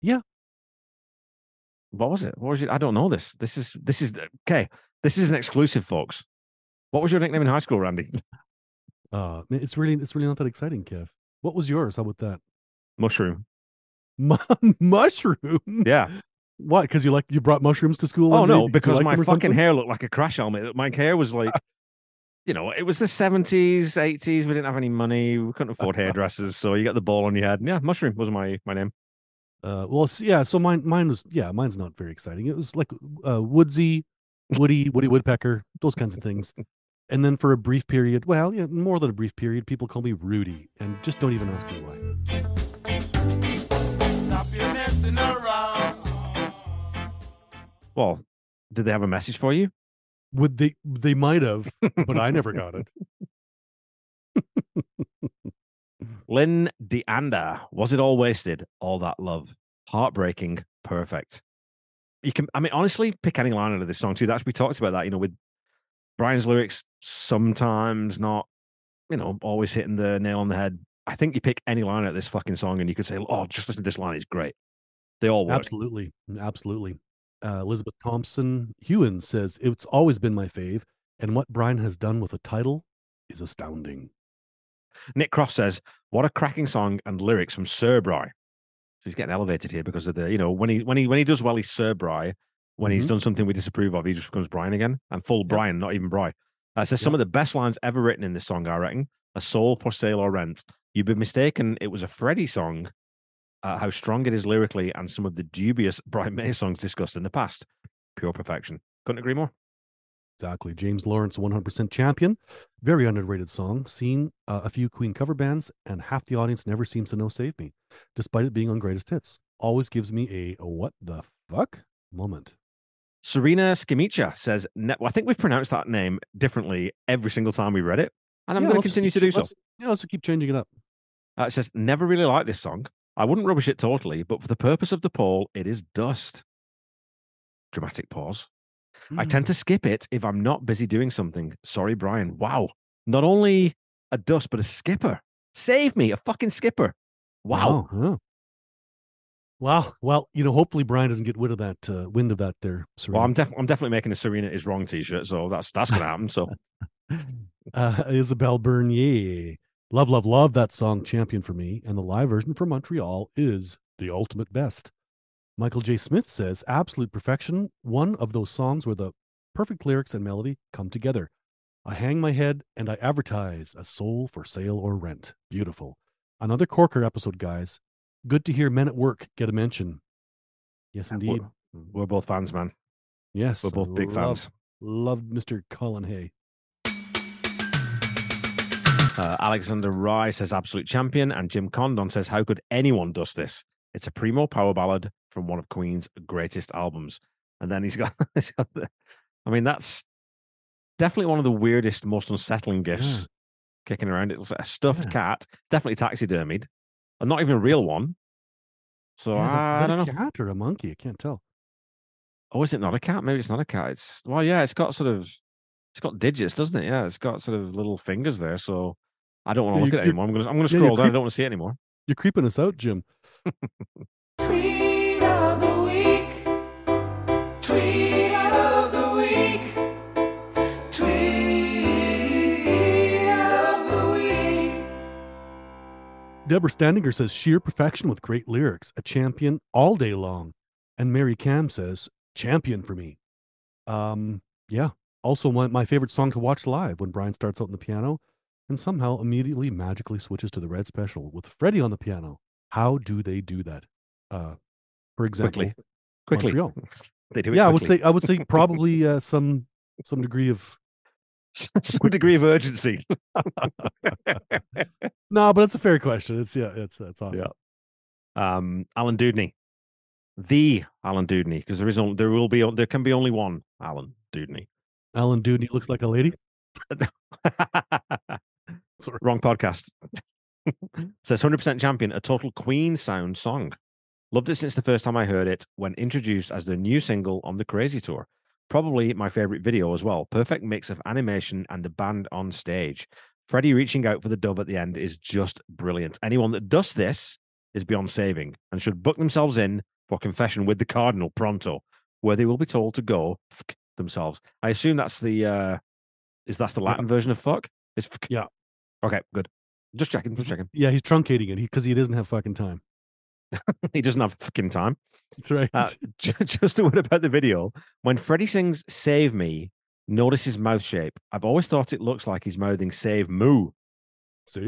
S1: Yeah.
S4: What was it? What was it? I don't know this. This is this is okay. This is an exclusive, folks. What was your nickname in high school, Randy?
S1: uh, it's really it's really not that exciting, Kev. What was yours? How about that?
S4: Mushroom.
S1: Mu- mushroom.
S4: Yeah.
S1: What? Because you like you brought mushrooms to school?
S4: Oh no, because
S1: liked
S4: my fucking
S1: something?
S4: hair looked like a crash helmet. My hair was like, you know, it was the seventies, eighties. We didn't have any money. We couldn't afford hairdressers, so you got the ball on your head. And yeah, mushroom was my my name.
S1: Uh, well, yeah. So mine mine was yeah, mine's not very exciting. It was like uh, woodsy, Woody, Woody Woodpecker, those kinds of things. And then for a brief period, well, yeah, more than a brief period, people call me Rudy, and just don't even ask me why.
S2: Stop your messing around.
S4: Well, did they have a message for you?
S1: Would they? They might have, but I never got it.
S4: Lynn DeAnder, was it all wasted? All that love, heartbreaking, perfect. You can, I mean, honestly, pick any line out of this song too. That's we talked about that, you know, with Brian's lyrics sometimes not, you know, always hitting the nail on the head. I think you pick any line out of this fucking song and you could say, "Oh, just listen to this line; it's great." They all work.
S1: Absolutely, absolutely. Uh, Elizabeth Thompson Hewen says it's always been my fave, and what Brian has done with the title is astounding.
S4: Nick Croft says, "What a cracking song and lyrics from Sir Bry." So he's getting elevated here because of the, you know, when he when he when he does well, he's Sir Bry. When he's
S1: Mhm.
S4: done something we disapprove of, he just becomes Brian again and full Brian, not even Bry. Uh, says some of the best lines ever written in this song, I reckon. A soul for sale or rent. You've been mistaken. It was a Freddie song. Uh, how strong it is lyrically, and some of the dubious Brian May songs discussed in the past. Pure perfection. Couldn't agree more.
S1: Exactly. James Lawrence, 100% champion. Very underrated song. Seen uh, a few Queen cover bands, and half the audience never seems to know Save Me, despite it being on greatest hits. Always gives me a what the fuck moment.
S4: Serena Skimicha says, well, I think we've pronounced that name differently every single time we read it, and I'm
S1: Yeah,
S4: going to continue
S1: keep-
S4: to do so.
S1: Yeah, let's keep changing it up.
S4: Uh, it says, never really liked this song. I wouldn't rubbish it totally, but for the purpose of the poll, it is dust. Dramatic pause. I tend to skip it if I'm not busy doing something. Sorry, Brian. Wow. Not only a dust, but a skipper. Save me, a fucking skipper. Wow.
S1: Wow. Wow. Well, you know, hopefully Brian doesn't get wind of that uh, wind of that there. Serena.
S4: Well, I'm, def- I'm definitely making a Serena is wrong t-shirt, so that's that's gonna happen. So
S1: uh, Isabel Bernier. Love, love, love that song, Champion for me. And the live version from Montreal is the ultimate best. Michael J. Smith says, absolute perfection. One of those songs where the perfect lyrics and melody come together. I hang my head and I advertise a soul for sale or rent. Beautiful. Another Corker episode, guys. Good to hear men at work get a mention. Yes, indeed.
S4: we're, we're both fans, man.
S1: Yes.
S4: We're both big
S1: love-
S4: fans.
S1: Love Mr. Colin Hay.
S4: Uh, Alexander Rye says absolute champion, and Jim Condon says, How could anyone dust this? It's a primo power ballad from one of Queen's greatest albums. And then he's got, he's got the, I mean, that's definitely one of the weirdest, most unsettling gifts
S1: Yeah.
S4: kicking around. It's a stuffed
S1: Yeah.
S4: cat, definitely taxidermied, and not even a real one. So
S1: Yeah,
S4: I don't know.
S1: a cat or a monkey? I can't tell.
S4: Oh, is it not a cat? Maybe it's not a cat. It's well, yeah, it's got sort of it's got digits, doesn't it? Yeah, it's got sort of little fingers there. So I don't want to
S1: Yeah,
S4: look at it anymore. I'm gonna I'm gonna
S1: yeah,
S4: scroll down. I don't want to see it anymore.
S1: You're creeping us out, Jim. Deborah Standinger says sheer perfection with great lyrics, a champion all day long. And Mary Cam says champion for me. Um, yeah. Also, my, my favorite song to watch live when Brian starts out on the piano and somehow immediately magically switches to the red special with Freddie on the piano. How do they do that? Uh, for example,
S4: Quickly. Quickly.
S1: Montreal.
S4: They do it
S1: Yeah, I would say I would say probably uh, some some degree of
S4: some degree of urgency.
S1: no, but it's a fair question. It's yeah, it's it's awesome.
S4: um, Alan Dudney, the Alan Dudney, because there is only there will be there can be only one Alan Dudney.
S1: Alan Dudney looks like a lady. Sorry.
S4: Wrong podcast. Says 100% champion, a total Queen sound song. Loved it since the first time I heard it when introduced as the new single on the Crazy Tour. Probably my favorite video as well. Perfect mix of animation and the band on stage. Freddie reaching out for the dub at the end is just brilliant. Anyone that does this is beyond saving and should book themselves in for confession with the Cardinal pronto, where they will be told to go fuck themselves. I assume that's the uh is that's the Latin version of fuck? Is fuck.
S1: Yeah.
S4: Okay, good. Just checking, just checking.
S1: Yeah, he's truncating it because he doesn't have fucking time.
S4: he doesn't have fucking time.
S1: That's right.
S4: Uh, just a word about the video. When Freddie sings "Save Me," notice his mouth shape. I've always thought it looks like he's mouthing "Save Moo."
S1: Say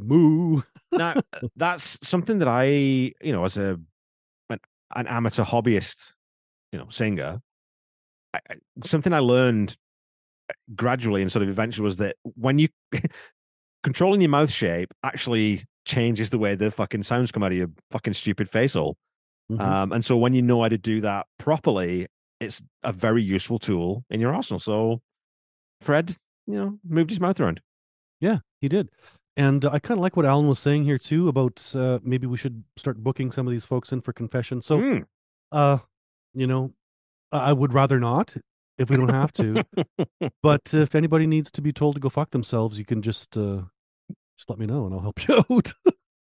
S1: moo.
S4: Now, that's something that I, you know, as a an, an amateur hobbyist, you know, singer, I, I- something I learned uh, gradually and sort of eventually was that when you controlling your mouth shape actually changes the way the fucking sounds come out of your fucking stupid face hole.
S1: Mhm.
S4: Um, and so when you know how to do that properly, it's a very useful tool in your arsenal. So Fred, you know, moved his mouth around.
S1: Yeah, he did. And uh, I kind of like what Alan was saying here too about uh, maybe we should start booking some of these folks in for confession. So,
S4: Hmm.
S1: uh, you know, I I would rather not if we don't have to. but if anybody needs to be told to go fuck themselves, you can just uh, just let me know and I'll help you out.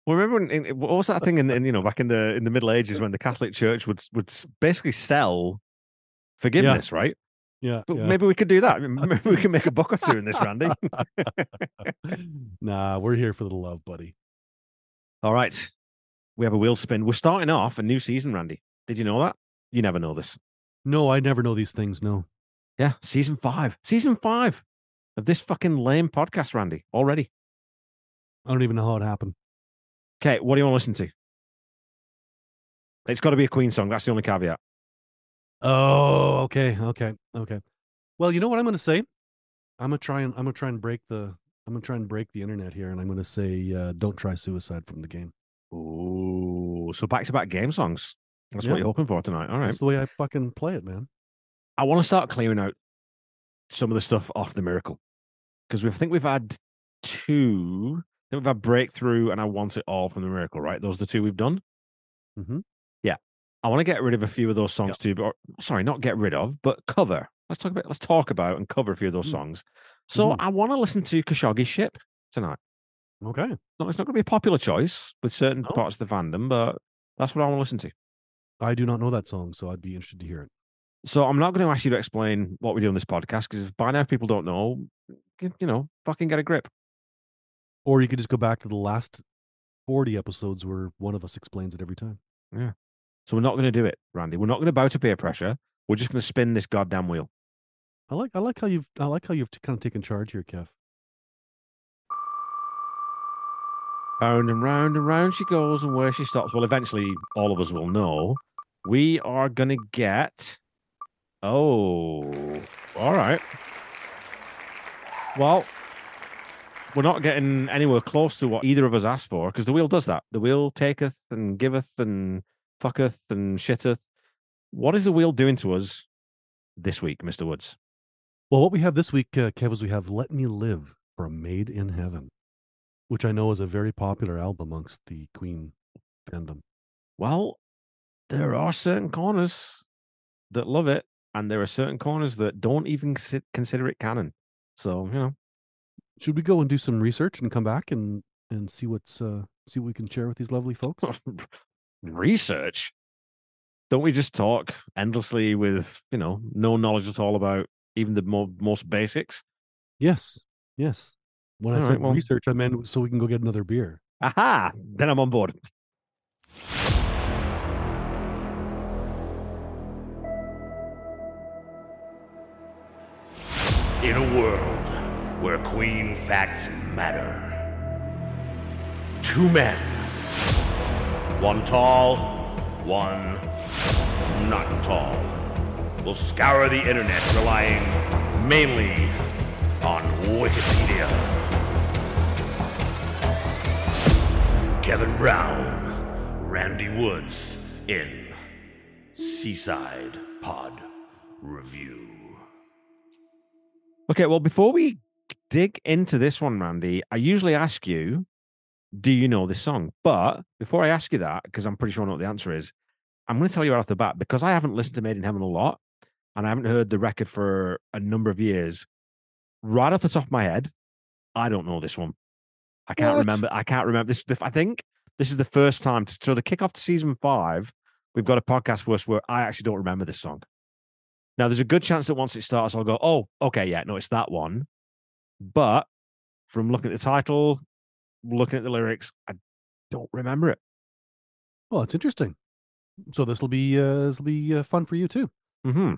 S4: Well, remember when, in, what was that thing in, in you know back in the in the Middle Ages when the Catholic Church would would basically sell forgiveness, right?
S1: yeah,
S4: But
S1: yeah.
S4: maybe we could do that. Maybe we can make a book or two in this, Randy.
S1: nah, we're here for the love, buddy.
S4: All right, we have a wheel spin. We're starting off a new season, Randy. Did you know that? You never know this.
S1: No, I never know these things. No.
S4: Yeah, season five, season five of this fucking lame podcast, Randy. Already.
S1: I don't even know how it happened.
S4: Okay, what do you want to listen to? It's got to be a Queen song. That's the only caveat.
S1: Oh, okay, okay, okay. Well, you know what I'm going to say? I'm gonna try and I'm gonna try and break the I'm gonna try and break the internet here, and I'm gonna say uh, don't try suicide from the game.
S4: Oh, so back to back game songs. That's what you're hoping for tonight. All right.
S1: That's the way I fucking play it, man.
S4: I want to start clearing out some of the stuff off the miracle because we I think we've had two. I think we've had breakthrough and I want it all from the miracle. Right, those are the two we've done.
S1: Mm-hmm. Yeah.
S4: I want to get rid of a few of those songs too. But or- sorry, not get rid of, but cover. Let's talk about. Let's talk about and cover a few of those
S1: Mm.
S4: songs. So
S1: Mhm.
S4: I want to listen to Khashoggi's ship tonight.
S1: Okay.
S4: No, it's not going to be a popular choice with certain
S1: No.
S4: parts of the fandom, but that's what I want to listen to.
S1: I do not know that song, so I'd be interested to hear it.
S4: So I'm not going to ask you to explain what we do on this podcast because if by now people don't know, you know, fucking get a grip.
S1: Or you could just go back to the last 40 episodes where one of us explains it every time. Yeah.
S4: So we're not going to do it, Randy. We're not going to bow to peer pressure. We're just going to spin this goddamn wheel.
S1: I like I like how you've I like how you've kind of taken charge here, Kev.
S4: Round and round and round she goes, and where she stops. Well, eventually, all of us will know. We are going to get. Oh, all right. Well, we're not getting anywhere close to what either of us asked for because the wheel does that. The wheel taketh and giveth and fucketh and shitteth. What is the wheel doing to us this week, Mr. Woods?
S1: Well, what we have this week, uh, Kev, is we have "Let Me Live" from Made in Heaven, which I know is a very popular album amongst the Queen fandom.
S4: Well, there are certain corners that love it, and there are certain corners that don't even consider it canon. So, you know,
S1: Should we go and do some research and come back and and see what's uh see what we can share with these lovely folks?
S4: research. Don't we just talk endlessly with, you know, no knowledge at all about even the mo- most basics?
S1: yes, yes. When I
S4: All
S1: said
S4: well-
S1: research, I meant so we can go get another beer.
S4: Aha! Then I'm on board.
S9: In a world where queen facts matter, two men, one tall, one not tall, will scour the internet relying mainly on Wikipedia. Kevin Brown, Randy Woods in Seaside Pod Review.
S4: Okay, well, before we dig into this one, Randy, I usually ask you, do you know this song? But before I ask you that, because I'm pretty sure I know what the answer is, I'm going to tell you right off the bat because I haven't listened to Made in Heaven a lot and I haven't heard the record for a number of years. Right off the top of my head, I don't know this one. I can't
S1: What?
S4: remember. I can't remember this. I think this is the first time. To, so the kickoff to season five, we've got a podcast for us where I actually don't remember this song. Now, there's a good chance that once it starts, I'll go, oh, okay, yeah, no, it's that one. But from looking at the title, looking at the lyrics, I don't remember it.
S1: Well, it's interesting. So this will be uh, this will be uh, fun for you too.
S4: hmm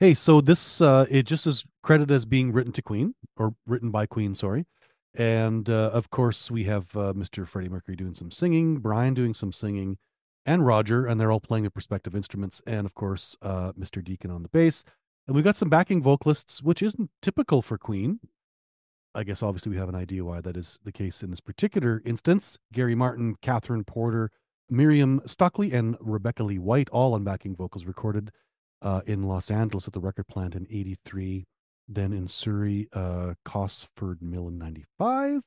S1: Hey, so this uh, it just is credited as being written to Queen or written by Queen, sorry. And uh, of course, we have uh, Mr. Freddie Mercury doing some singing, Brian doing some singing, and Roger, and they're all playing their respective instruments, and of course, uh, Mr. Deacon on the bass. And we've got some backing vocalists, which isn't typical for Queen. I guess obviously we have an idea why that is the case in this particular instance. Gary Martin, Catherine Porter, Miriam Stockley, and Rebecca Lee White, all on backing vocals recorded uh, in Los Angeles at the record plant in 83, then in Surrey, uh, Cosford Mill in 95,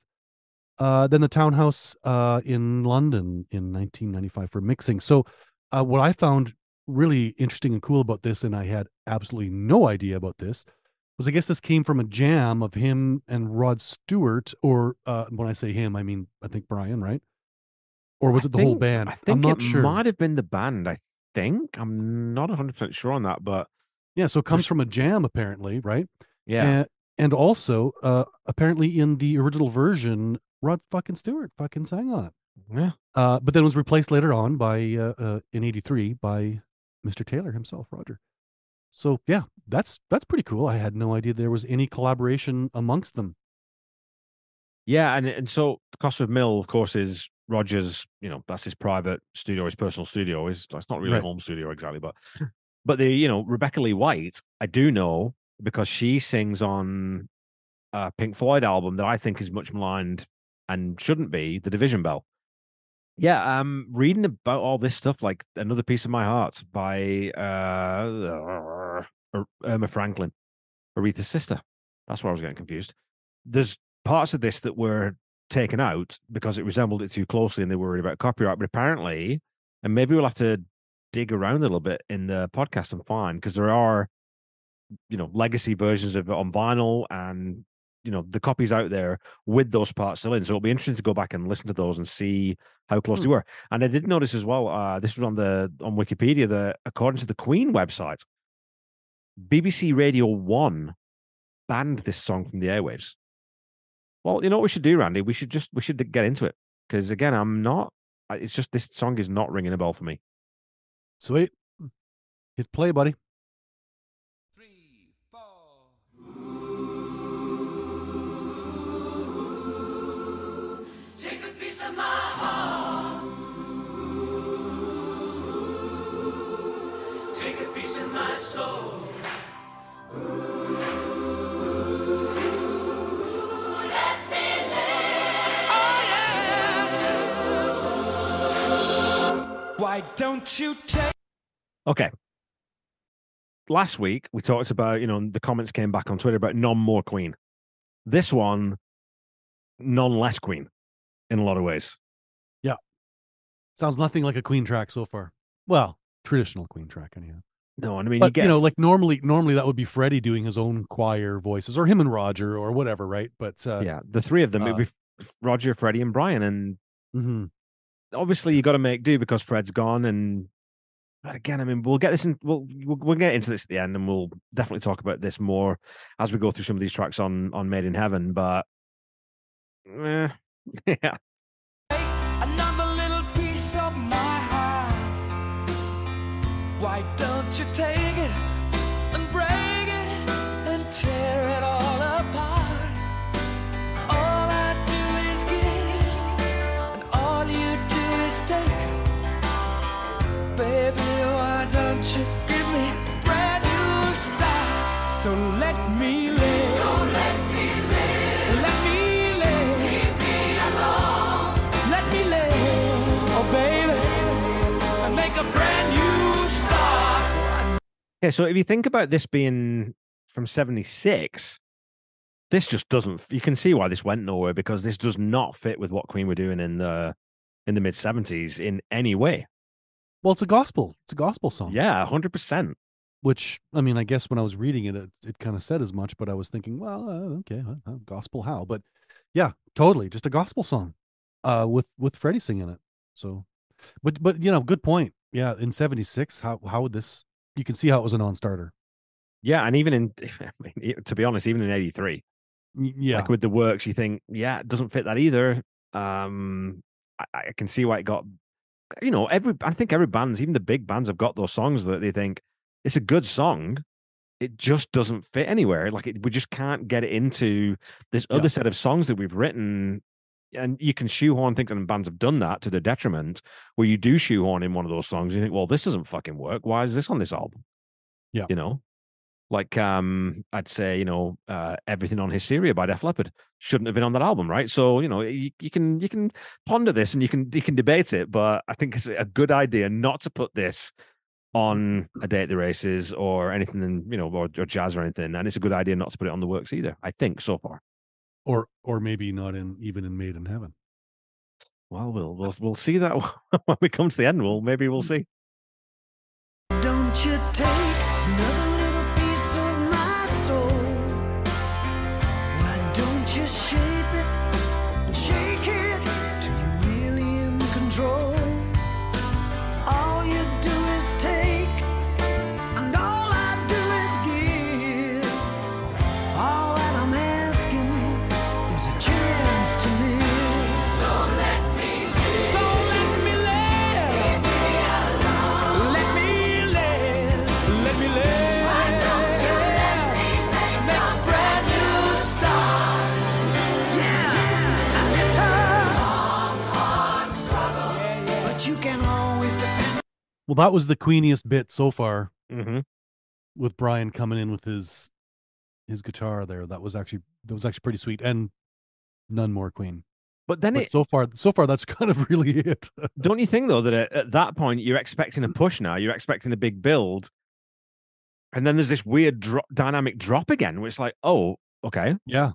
S1: uh, then the townhouse uh, in London in 1995 for mixing. So, uh, what I found really interesting and cool about this, and I had absolutely no idea about this, was I guess this came from a jam of him and Rod Stewart, or uh, when I say him, I mean I think Brian, right? Or was
S4: I
S1: it the whole band?
S4: I think
S1: I'm not
S4: it
S1: sure.
S4: might have been the band. I think I'm not 100 percent sure on that, but
S1: Yeah, so it comes from a jam apparently, right?
S4: yeah,
S1: And, and also, uh, apparently in the original version, Rod fucking Stewart fucking sang on it.
S4: yeah.
S1: Uh, but then was replaced later on by uh, uh, in '83 by Mr. Taylor himself, Roger. So yeah, that's that's pretty cool. I had no idea there was any collaboration amongst them.
S4: Yeah, and and so Cosford Mill, of course, is Rogers. You know, that's his private studio, his personal studio. Is it's not really
S1: Right.
S4: a home studio exactly, but but the you know Rebecca Lee White, I do know because she sings on a Pink Floyd album that I think is much maligned and shouldn't be, The Division Bell. Yeah, um, reading about all this stuff, like another piece of my heart by uh, Erma Franklin, Aretha's sister. That's where I was getting confused. There's parts of this that were taken out because it resembled it too closely and they were worried about copyright. But apparently, and maybe we'll have to dig around a little bit in the podcast and find because there are, you know, legacy versions of it on vinyl and you know the copies out there with those parts still in. So it'll be interesting to go back and listen to those and see how close they were. And I did notice as well. Uh, this was on the on Wikipedia that according to the Queen website, BBC Radio One banned this song from the airwaves. Well, you know what we should do, Randy? We should just we should get into it because again, I'm not. It's just this song is not ringing a bell for me.
S1: Sweet, hit play, buddy.
S2: Why don't you take?
S4: Okay. Last week we talked about you know the comments came back on Twitter about none more Queen. This one, none less Queen, in a lot of ways.
S1: Yeah, sounds nothing like a Queen track so far. Well, traditional Queen track, anyhow.
S4: No, and I mean you get
S1: you know, like normally, normally that would be Freddie doing his own choir voices, or him and Roger, or whatever, right? But uh,
S4: yeah, the three of them, it'd
S1: uh,
S4: be Roger, Freddie, and Brian, and
S1: mhm.
S4: Obviously you got to make do because Fred's gone. And but again, I mean, we'll get this in. We'll we'll, we'll get into this at the end, and we'll definitely talk about this more as we go through some of these tracks on on Made in Heaven. But eh, yeah.
S2: Why don't you take
S4: Okay, so if you think about this being from 76, this just doesn't you can see why this went nowhere because this does not fit with what Queen were doing in the in the mid 70s in any way.
S1: well, it's a gospel. It's a gospel song.
S4: Yeah, 100%.
S1: Which I mean, I guess when I was reading it, it, it kind of said as much. But I was thinking, well, uh, okay, uh, gospel how? But yeah, totally, just a gospel song, uh, with with Freddie singing it. So, but but you know, good point. Yeah, in '76, how how would this? You can see how it was a non-starter.
S4: Yeah, and even in I mean, to be honest, even in 83,
S1: Yeah,
S4: like with the works, you think, yeah, it doesn't fit that either. Um I, I can see why it got you know, every I think every band's, even the big bands have got those songs that they think it's a good song. It just doesn't fit anywhere. Like it, we just can't get it into this
S1: Yeah.
S4: other set of songs that we've written. And you can shoehorn things, and bands have done that to the detriment, where you do shoehorn in one of those songs. You think, well, this doesn't fucking work. Why is this on this album?
S1: Yeah.
S4: You know, like um, I'd say, you know, uh, everything on Hysteria by Def Leppard shouldn't have been on that album, right? So, you know, you, you can you can ponder this and you can you can debate it, but I think it's a good idea not to put this on a day at the races or anything, in, you know, or, or jazz or anything. And it's a good idea not to put it on the works either. I think so far.
S1: Or or maybe not in even in Made in Heaven.
S4: Well, we'll we'll we'll see that when we come to the end. We'll maybe we'll
S2: mm. see.
S1: Well, that was the queeniest bit so far
S4: Mm-hmm.
S1: with Brian coming in with his his guitar there. That was actually that was actually pretty sweet and none more Queen.
S4: But then
S1: But
S4: it
S1: so far, so far that's kind of really it.
S4: don't you think though that at, at that point you're expecting a push now, you're expecting a big build, and then there's this weird drop, dynamic drop again, which is like, oh, okay,
S1: yeah,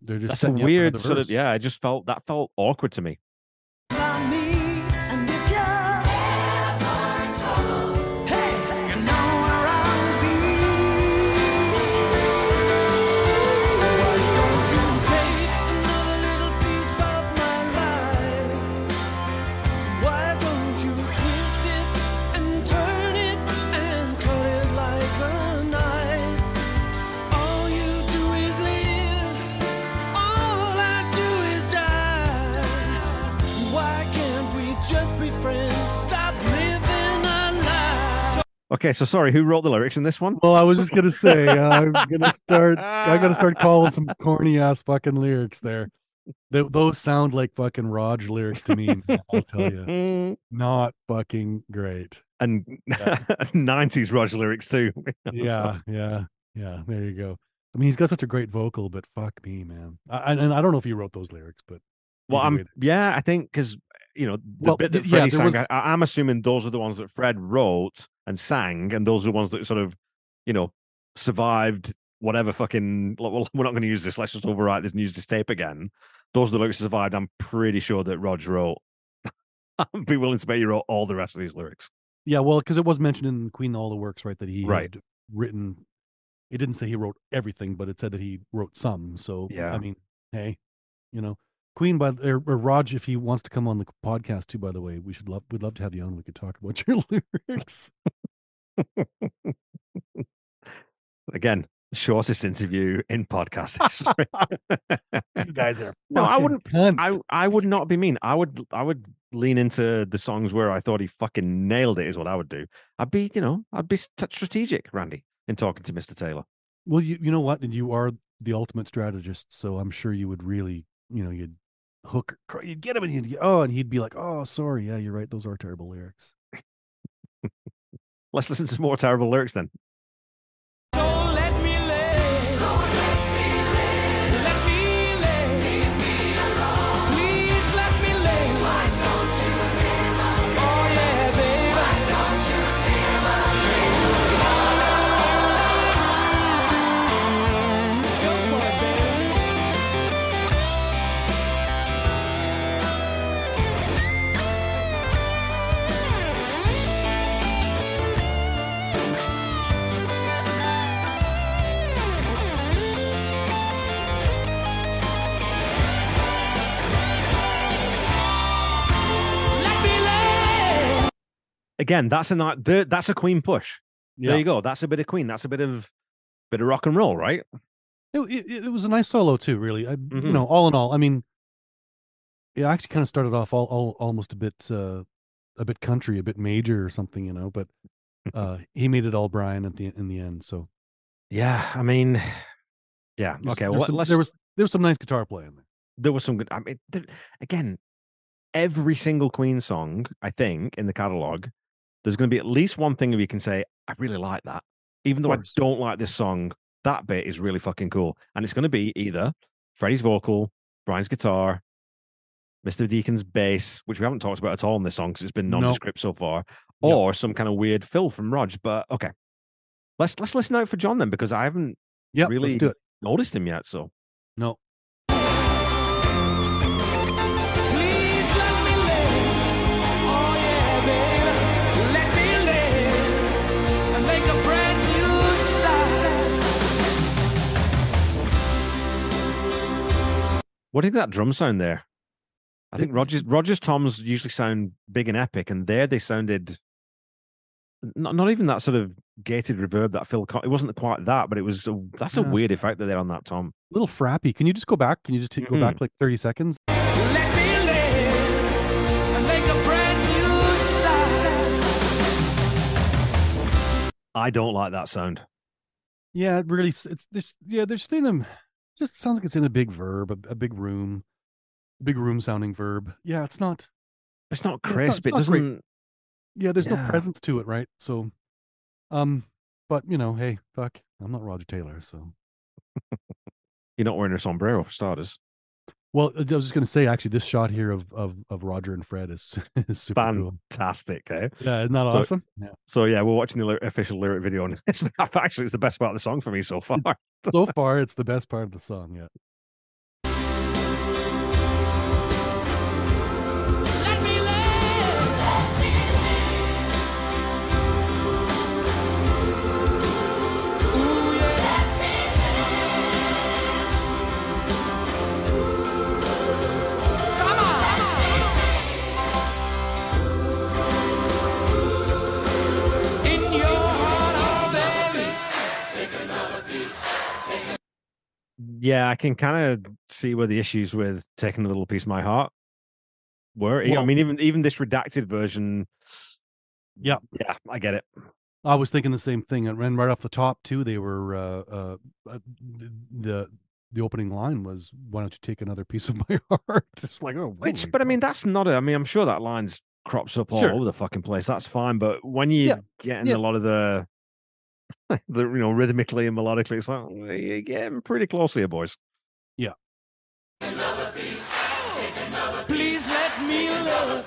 S1: they're just
S4: that's a
S1: setting you up for
S4: weird sort of yeah. I just felt that felt awkward to me. Okay, so sorry, who wrote the lyrics in this one?
S1: Well, I was just gonna say I'm gonna start. I'm gonna start calling some corny ass fucking lyrics there. Th- those sound like fucking Raj lyrics to me. man, I'll tell you, not fucking great.
S4: and
S1: Yeah.
S4: 90s Roger lyrics too.
S1: Yeah, yeah, yeah. There you go. I mean, he's got such a great vocal, but fuck me, man. I, and I don't know if he wrote those lyrics, but
S4: Well, I'm yeah, I think because you know the
S1: Well,
S4: bit that
S1: th- yeah,
S4: sang,
S1: was-
S4: I, I'm assuming those are the ones that Fred wrote and sang, and those are the ones that sort of you know survived whatever fucking. Well, we're not going to use this. Let's just overwrite this and use this tape again. Those are the lyrics that survived. I'm pretty sure that Roger wrote. I'd be willing to bet you wrote all the rest of these lyrics.
S1: yeah, well, because it was mentioned in Queen All the Works, right? That he
S4: Right.
S1: had written. It didn't say he wrote everything, but it said that he wrote some. So
S4: Yeah.
S1: I mean, hey, you know, Queen by or, or Raj, if he wants to come on the podcast too. By the way, we should love. We'd love to have you on. We could talk about your lyrics.
S4: Again, shortest interview in podcast history.
S1: you guys are
S4: No, I wouldn't-
S1: cunts.
S4: I I would not be mean. I would I would lean into the songs where I thought he fucking nailed it. Is what I would do. I'd be you know I'd be st- strategic, Randy, in talking to Mister Taylor.
S1: Well, you you know what, and you are the ultimate strategist, so I'm sure you would really, you know, you'd hook, cr- you'd get him, and he'd oh, and he'd be like, oh, sorry, yeah, you're right, those are terrible lyrics.
S4: Let's listen to some more terrible lyrics then. Again, that's a that's a Queen push.
S1: Yeah,
S4: There you go. That's a bit of Queen. That's a bit of bit of rock and roll, right?
S1: It, it, it was a nice solo too, really. I,
S4: Mhm.
S1: You know, all in all, I mean, it actually kind of started off all, all almost a bit, uh, a bit country, a bit major or something, you know. But uh, he made it all Brian at the in the end. So
S4: Yeah, I mean, yeah. Okay,
S1: there's
S4: well,
S1: some- there was there was some nice guitar playing there.
S4: there was some good. I mean, there, again, every single Queen song, I think, in the catalog, there's going to be at least one thing where you can say, "I really like that," even though I don't like this song. That bit is really fucking cool, and it's going to be either Freddie's vocal, Brian's guitar, Mr. Deacon's bass, which we haven't talked about at all in this song because it's been
S1: No.
S4: nondescript so far, or some kind of weird fill from Rog. But okay, let's let's listen out for John then because I haven't
S1: Yeah,
S4: really
S1: let's do it.
S4: noticed him yet. So
S1: No.
S4: What do you think that drum sound there? I think Rogers Rogers toms usually sound big and epic, and there they sounded not not even that sort of gated reverb that Phil. Co- it wasn't quite that, but it was. A, that's a
S1: Yeah, it's
S4: weird effect that they're on that tom.
S1: little thwappy. Can you just go back? Can you just take, go back like 30 seconds?
S2: Let me live and make a brand new start.
S4: I don't like that sound.
S1: Yeah, it really. s- It's this. Yeah, they're just in them. Just sounds like it's in a big verb, a, a big room, big room sounding verb. Yeah, it's not.
S4: It's not
S1: Yeah, it's not-
S4: crisp.
S1: it's
S4: it
S1: not
S4: doesn't.
S1: Yeah, there's no presence to it, right? So, um, but you know, hey, fuck, I'm not Roger Taylor, so.
S4: You're not wearing a sombrero for starters.
S1: Well, I was just gonna say, actually, this shot here of of of Roger and Fred is is super cool.
S4: Fantastic, eh?
S1: Yeah, isn't that
S4: So-
S1: awesome? Yeah.
S4: So yeah, we're watching the official lyric video, and it's actually it's the best part of the song for me so far.
S1: So far, it's the best part of the song. Yeah.
S2: Yeah,
S4: I can kind of see where the issues with taking a little piece of my heart were. I mean, even even this redacted version.
S1: Yeah.
S4: yeah, I get it.
S1: I was thinking the same thing, and ran right off the top too. They were uh, uh, uh, the the opening line was, "Why don't you take another piece of my heart?" It's like, oh,
S4: Which, but I mean, that's not a. I mean, I'm sure that line's crops up all
S1: Sure.
S4: over the fucking place. That's fine. But when you
S1: Yeah,
S4: get in
S1: yeah.
S4: a lot of the, the you know, rhythmically and melodically, it's like "Well, you're getting pretty close here, boys. Yeah.
S2: Please let me live.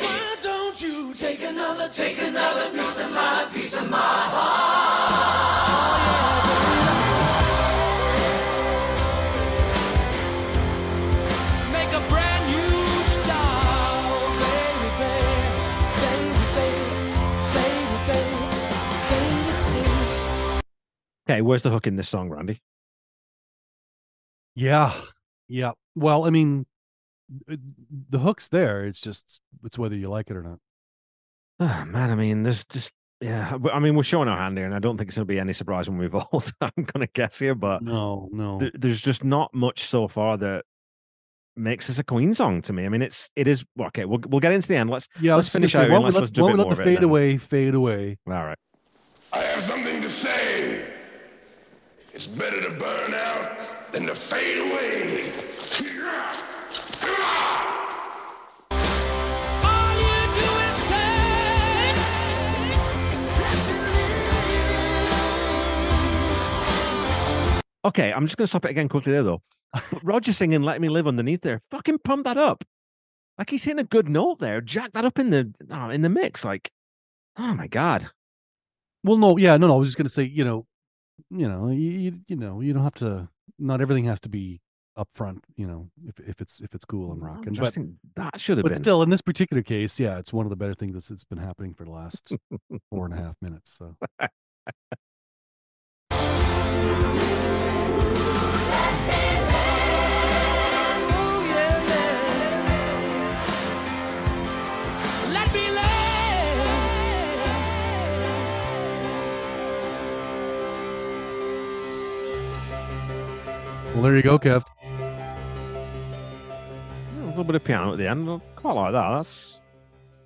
S2: Why don't you take another, take another piece of my, piece of my heart?
S4: Okay, where's the hook in this song, Randy?
S1: Yeah, yeah. Well, I mean, it- the hook's there. It's just it's whether you like it or not.
S4: Oh, man, I mean, there's just yeah. I mean, we're showing our hand here, and I don't think it's going to be any surprise when we vote. I'm going to guess here, but
S1: No, no.
S4: th- there's just not much so far that makes this a Queen song to me. I mean, it's it is well, okay. We'll we'll get into the end. Let's
S1: yeah,
S4: let's
S1: was gonna
S4: finish
S1: say,
S4: out. here
S1: why
S4: and
S1: don't we
S4: let's, let's
S1: let,
S4: do a bit
S1: don't
S4: more
S1: let
S4: of
S1: the
S4: it.
S1: fade away fade away.
S4: All right.
S8: I have something to say. It's better to burn out than to fade away.
S2: All you do is take.
S4: Okay, I'm just going to stop it again quickly there, though. But Roger singing "Let Me Live" underneath there, fucking pump that up. Like he's hitting a good note there. Jack that up in the oh, in the mix. Like, oh my god.
S1: Well, no, yeah, no, no. I was just gonna say, you know, you know, you, you, you know, you don't have to. Not everything has to be upfront. You know, if if it's if it's cool and rocking.
S4: just
S1: But
S4: that should have
S1: but
S4: been.
S1: still, in this particular case, yeah, it's one of the better things that's it's been happening for the last four and a half minutes. So well, there you go, Kev.
S4: a little bit of piano at the end. I quite like that. That's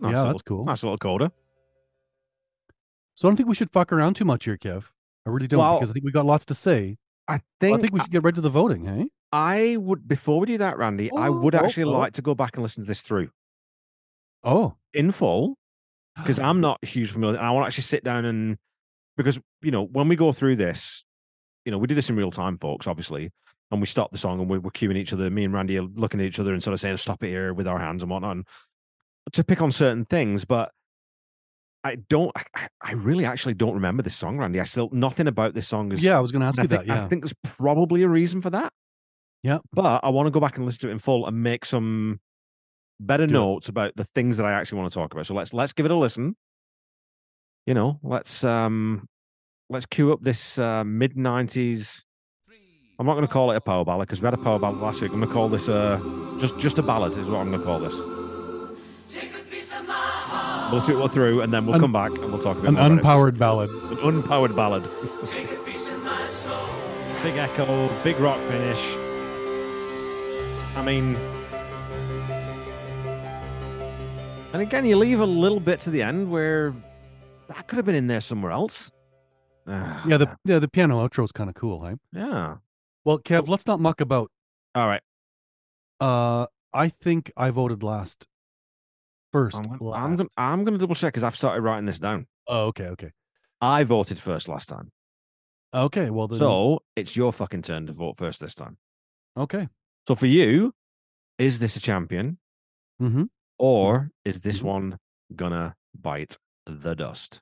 S4: nice
S1: Yeah,
S4: little-
S1: that's cool.
S4: Nice little coda.
S1: So I don't think we should fuck around too much here, Kev. I really don't
S4: Well,
S1: because I think we got lots to say.
S4: I
S1: Well,
S4: think
S1: I think we should get right to the voting, hey?
S4: I would before we do that, Randy. I
S1: Oh,
S4: would
S1: oh,
S4: actually
S1: oh.
S4: like to go back and listen to this through
S1: Oh,
S4: in full because I'm not huge familiar. And I want to actually sit down and because you know when we go through this, you know we do this in real time, folks. Obviously, and we stop the song and we're, we're cueing each other. Me and Randy are looking at each other and sort of saying, "Stop it here" with our hands and whatnot, and to pick on certain things. But I don't. I, I really actually don't remember this song, Randy. I still nothing about this song is.
S1: Yeah, I was going to ask you
S4: I think,
S1: that.
S4: I think there's probably a reason for that.
S1: Yeah.
S4: But I want to go back and listen to it in full and make some better
S1: Do it.
S4: notes about the things that I actually want to talk about. So let's let's give it a listen. You know, let's um let's cue up this uh, mid nineties. I'm not going to call it a power ballad because we had a power ballad last week. I'm going to call this uh just just a ballad is what I'm going to call this. We'll see what we're through, and then we'll
S1: Un-
S4: come back and we'll talk about it.
S1: An unpowered ballad.
S4: an unpowered ballad. big echo, big rock finish. I mean, and again, you leave a little bit to the end where that could have been in there somewhere else. Ah,
S1: Yeah, the yeah the piano outro is kind of cool, hey?
S4: yeah.
S1: Well, Kev, let's not muck about.
S4: All right.
S1: Uh, I think I voted last. First,
S4: I'm, gonna-
S1: last.
S4: I'm gonna I'm gonna double check because I've started writing this down.
S1: Oh, okay, okay,
S4: I voted first last time,
S1: okay. Well, then,
S4: so it's your fucking turn to vote first this time.
S1: okay.
S4: So for you, is this a champion?
S1: Mm-hmm.
S4: Or is this one gonna bite the dust?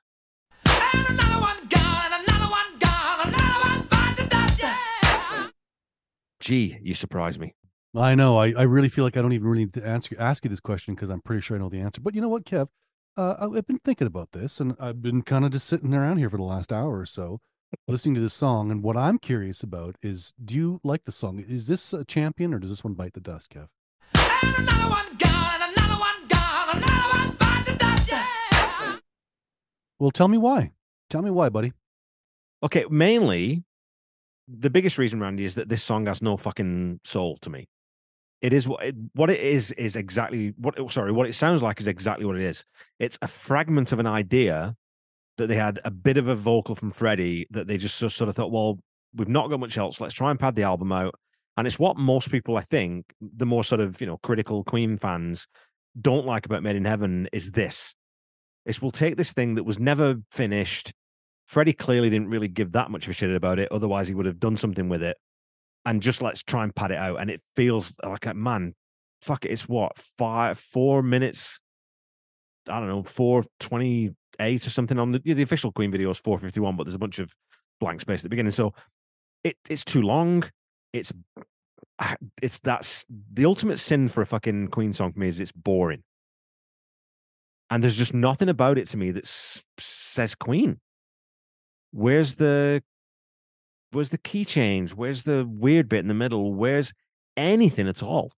S4: Gee, you surprise me.
S1: I know. I, I really feel like I don't even really need to answer ask you this question because I'm pretty sure I know the answer. But you know what, Kev? Uh, I- I've been thinking about this, and I've been kind of just sitting around here for the last hour or so, listening to this song. And what I'm curious about is, do you like the song? Is this a champion, or does this one bite the dust, Kev?
S2: And another one gone, and another one gone, another one bite the dust, yeah.
S1: Well, tell me why. Tell me why, buddy.
S4: Okay, mainly the biggest reason, Randy, is that this song has no fucking soul to me. It is what it, what it is is exactly what oh, sorry, what it sounds like is exactly what it is. It's a fragment of an idea that they had a bit of a vocal from Freddie that they just sort of thought, well, we've not got much else. Let's try and pad the album out. And it's what most people, I think, the more sort of you know critical Queen fans don't like about Made in Heaven is this. It's we'll take this thing that was never finished. Freddie clearly didn't really give that much of a shit about it. Otherwise, he would have done something with it. And just let's try and pad it out. And it feels like a man, fuck it. It's what, five, four minutes? I don't know, 428 or something on the yeah, the official Queen video is 451, but there's a bunch of blank space at the beginning. So it it's too long. It's ah, it's that's the ultimate sin for a fucking Queen song for me is it's boring. And there's just nothing about it to me that says Queen. Where's the where's the key change? Where's the weird bit in the middle? Where's anything at all?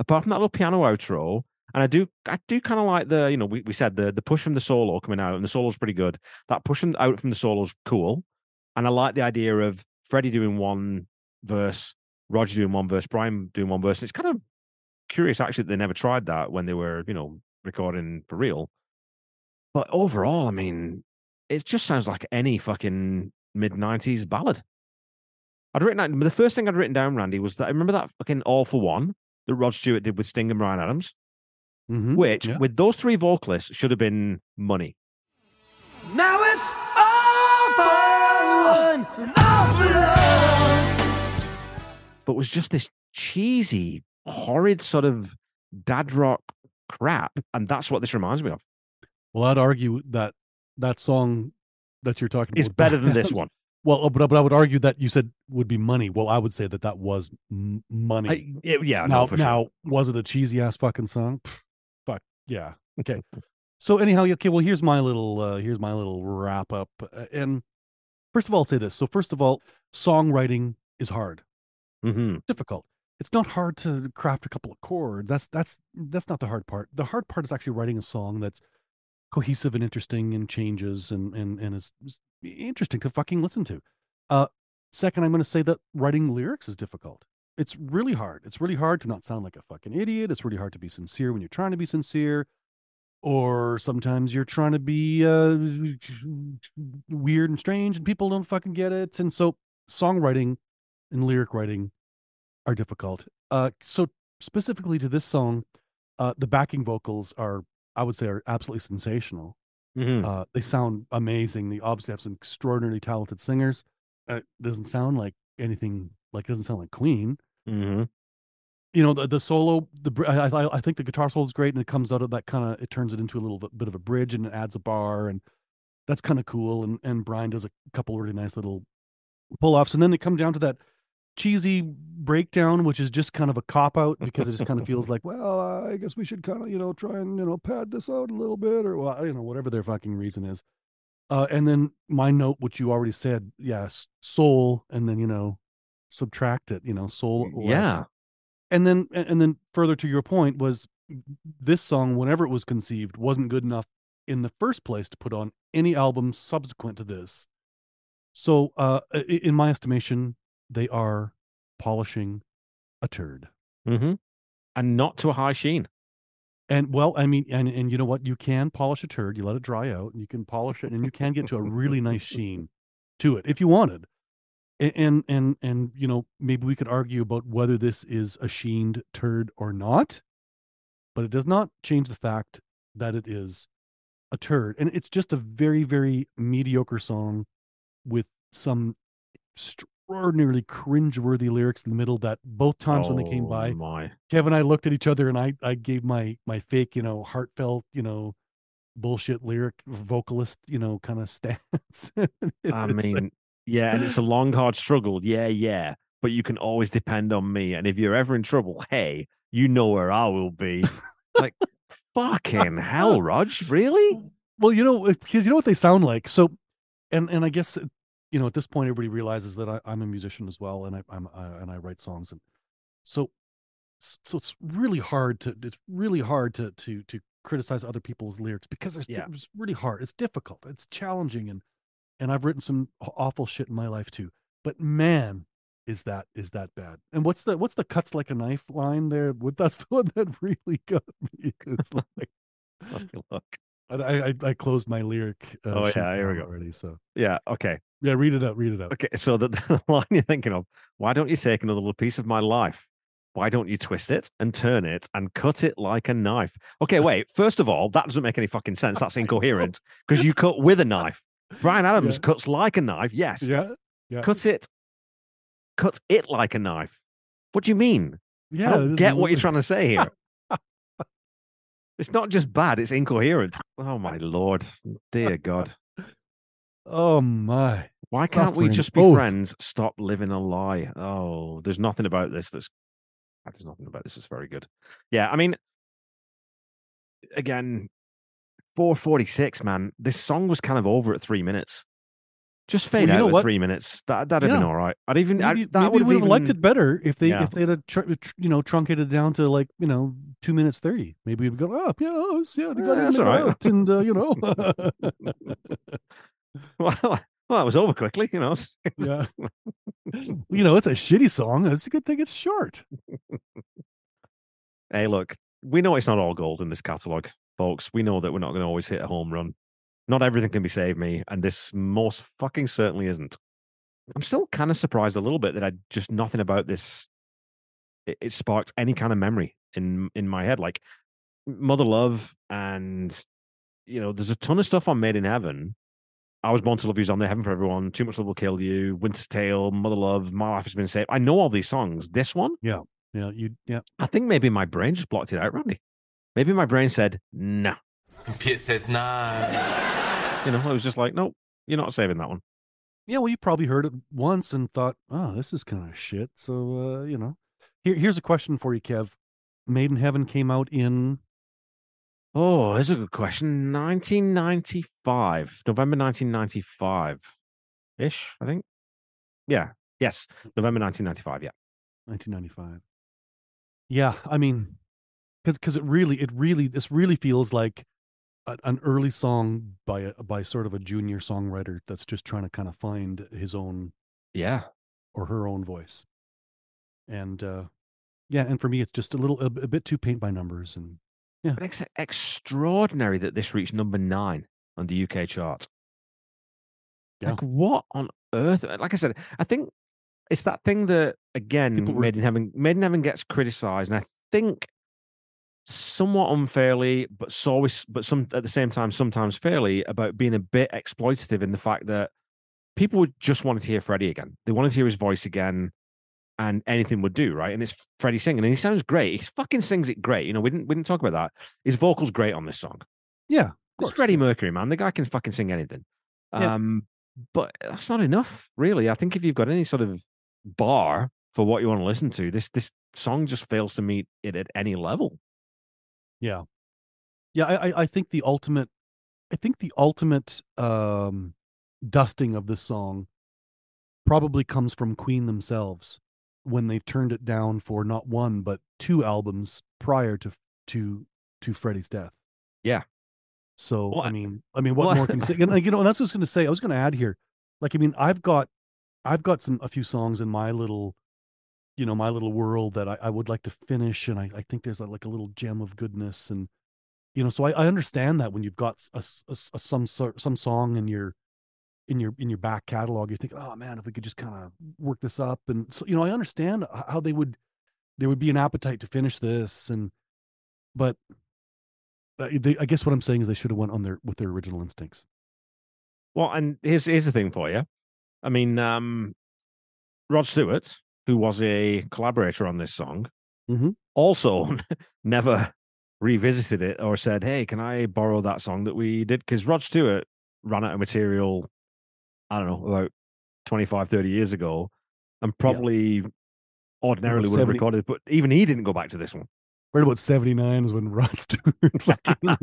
S4: Apart from that little piano outro. And I do I do kind of like the, you know, we, we said the the push from the solo coming out, and the solo's pretty good. That push from out from the solo's cool. And I like the idea of Freddie doing one verse, Roger doing one verse, Brian doing one verse. And it's kind of curious actually that they never tried that when they were, you know, recording for real. But overall, I mean, it just sounds like any fucking mid nineties ballad. I'd written out, the first thing I'd written down, Randy, was that I remember that fucking All for One that Rod Stewart did with Sting and Bryan Adams,
S1: Mhm,
S4: which
S1: yeah.
S4: with those three vocalists should have been money.
S2: Now it's all for one, all for love.
S4: but was just this cheesy, horrid sort of dad rock crap. And that's what this reminds me of.
S1: Well, I'd argue that that song that you're talking about with
S4: better than this one.
S1: Well, uh, but, but I would argue that you said would be money. Well, I would say that that was m- money.
S4: I- it- yeah, no,
S1: now,
S4: sure.
S1: now, was it a cheesy ass fucking song? Fuck yeah. Okay. so anyhow, okay. Well, here's my little uh, here's my little wrap up. Uh, And first of all, I'll say this. So first of all, songwriting is hard,
S4: hmm
S1: difficult. It's not hard to craft a couple of chords. That's that's that's not the hard part. The hard part is actually writing a song that's cohesive and interesting and changes and and and is interesting to fucking listen to. Uh, second, I'm going to say that writing lyrics is difficult. It's really hard. It's really hard to not sound like a fucking idiot. It's really hard to be sincere when you're trying to be sincere, or sometimes you're trying to be uh, weird and strange, and people don't fucking get it. And so, songwriting and lyric writing are difficult. Uh, so specifically to this song, uh, the backing vocals are, I would say, are absolutely sensational.
S4: hmm
S1: Uh, they sound amazing. They obviously have some extraordinarily talented singers. Uh, it doesn't sound like anything like it doesn't sound like Queen.
S4: hmm
S1: You know, the the solo, the I, I I think the guitar solo is great, and it comes out of that kind of it turns it into a little bit, bit of a bridge, and it adds a bar, and that's kind of cool. And and Brian does a couple really nice little pull offs, and then they come down to that cheesy breakdown, which is just kind of a cop out because it just kind of feels like, well, I guess we should kind of you know try and you know pad this out a little bit, or well, you know whatever their fucking reason is. Uh, and then my note, which you already said, yeah, s- soul, and then you know subtract it, you know, soul. less.
S4: Yeah.
S1: and then and and then further to your point was this song, whenever it was conceived, wasn't good enough in the first place to put on any album subsequent to this. So, uh, in my estimation, they are polishing a turd.
S4: hmm And not to a high sheen.
S1: And well, I mean, and and you know what? You can polish a turd. You let it dry out, and you can polish it, and you can get to a really nice sheen to it if you wanted. A- And and and you know, maybe we could argue about whether this is a sheened turd or not, but it does not change the fact that it is a turd, and it's just a very very mediocre song with some extraordinarily cringeworthy lyrics in the middle. That both times when they came
S4: Oh,
S1: by,
S4: my.
S1: Kevin and I looked at each other and I I gave my my fake, you know, heartfelt, you know, bullshit lyric vocalist, you know, kind of stance.
S4: I
S1: It's like-
S4: mean, yeah, and it's a long, hard struggle. Yeah, yeah. But you can always depend on me. And if you're ever in trouble, hey, you know where I will be. like, fucking hell, Rog. Really?
S1: well, you know, because you know what they sound like. So, and and I guess you know at this point everybody realizes that I, I'm a musician as well, and I, I'm I, and I write songs, and so so it's really hard to it's really hard to to to criticize other people's lyrics because there's
S4: Yeah.
S1: it's really hard. It's difficult. It's challenging, and and I've written some awful shit in my life too. But man, is that is that bad? And what's the what's the cuts like a knife line there? What that's the one that really got me. It's like
S4: look.
S1: I I, I closed my lyric. Uh,
S4: Oh, yeah, here we go.
S1: already. So
S4: Yeah, okay.
S1: yeah, read it out. Read it out.
S4: Okay, so the, the line you're thinking of, why don't you take another little piece of my life? Why don't you twist it and turn it and cut it like a knife? Okay, wait. First of all, that doesn't make any fucking sense. That's incoherent because you cut with a knife. Bryan Adams
S1: Yeah.
S4: cuts like a knife. Yes.
S1: Yeah, yeah,
S4: Cut it. Cut it like a knife. What do you mean?
S1: yeah.
S4: I don't get what you're trying to say here. It's not just bad, it's incoherent. Oh my lord. Dear God.
S1: Oh my!
S4: Why can't we just be
S1: both.
S4: friends? Stop living a lie. Oh, there's nothing about this that's ah, there's nothing about this that's very good. Yeah, I mean, again, 446, man. This song was kind of over at three minutes. Just fade
S1: Well, you
S4: out
S1: know
S4: three minutes. That that'd have been all right. I'd even
S1: Maybe,
S4: that
S1: maybe
S4: would
S1: have liked it better if they
S4: Yeah.
S1: if they'd have tr- tr- you know truncated down to like you know two minutes thirty. Maybe we'd go up. Yeah, oh, yeah, they got
S4: Yeah,
S1: in,
S4: that's
S1: they
S4: right.
S1: out, and uh, you know,
S4: well, well, it was over quickly, you know.
S1: yeah, you know, it's a shitty song. It's a good thing it's short.
S4: Hey, look, we know it's not all gold in this catalog, folks. We know that we're not going to always hit a home run. Not everything can be saved me, and this most fucking certainly isn't. I'm still kind of surprised a little bit that I just nothing about this. It, it sparked any kind of memory in in my head, like Mother Love, and you know, there's a ton of stuff on Made in Heaven. I was born to love you's on there, Heaven for Everyone, Too Much Love Will Kill You, Winter's Tale, Mother Love, My Life Has Been Saved. I know all these songs. This one,
S1: Yeah, yeah, you yeah.
S4: I think maybe my brain just blocked it out, Randy. Maybe my brain said, no.
S10: Pit says nah.
S4: You know, I was just like, nope, you're not saving that one.
S1: Yeah, well, you probably heard it once and thought, "Oh, this is kind of shit." So, uh, you know, here, here's a question for you, Kev. Made in Heaven came out in
S4: Oh, that's a good question. 1995, November 1995 ish, I think. Yeah. Yes. November 1995. Yeah.
S1: 1995. Yeah, I mean, because because it really it really this really feels like an early song by a by sort of a junior songwriter that's just trying to kind of find his own
S4: Yeah.
S1: or her own voice. And uh yeah, and for me, it's just a little a, a bit too paint by numbers and yeah
S4: But it's extraordinary that this reached number nine on the UK chart.
S1: Yeah.
S4: Like, what on earth? Like I said, I think it's that thing that, again,
S1: were-
S4: Made in Heaven, Made in Heaven gets criticized. And I think somewhat unfairly, but so always, but some at the same time, sometimes fairly, about being a bit exploitative in the fact that people would just wanted to hear Freddie again. They wanted to hear his voice again. and anything would do, right? And it's Freddie singing, and he sounds great. He fucking sings it great. You know, we didn't we didn't talk about that. His vocals great on this song.
S1: Yeah,
S4: It's. Freddie Mercury, man. The guy can fucking sing anything.
S1: Yeah.
S4: Um, but that's not enough, really. I think if you've got any sort of bar for what you want to listen to, this this song just fails to meet it at any level.
S1: Yeah. Yeah, I, I- I think the ultimate I think the ultimate um dusting of this song probably comes from Queen themselves when they turned it down for not one but two albums prior to to to Freddie's death.
S4: Yeah.
S1: So
S4: Well,
S1: I
S4: I-
S1: mean, I mean, what
S4: well,
S1: more can you say? And you know, and that's what I was going to say. I was going to add here, like, I mean, I've got, I've got some a few songs in my little, you know, my little world that I, I would like to finish, and I, I think there's a, like a little gem of goodness, and you know, so I, I understand that when you've got a, a a some some song in your in your in your back catalog, you think, oh man, if we could just kind of work this up, and so you know, I understand how they would there would be an appetite to finish this, and but uh, they, I guess what I'm saying is they should have went on their with their original instincts.
S4: Well, and here's here's the thing for you. I mean, um, Rod Stewart, who was a collaborator on this song,
S1: Mhm.
S4: also never revisited it or said, "Hey, can I borrow that song that we did?" Because Rod Stewart ran out of material. I don't know about 25, 30 years ago, and probably ordinarily would have
S1: 70
S4: recorded, but even he didn't go back to this one.
S1: Right about 79 is when Rod Stewart fucking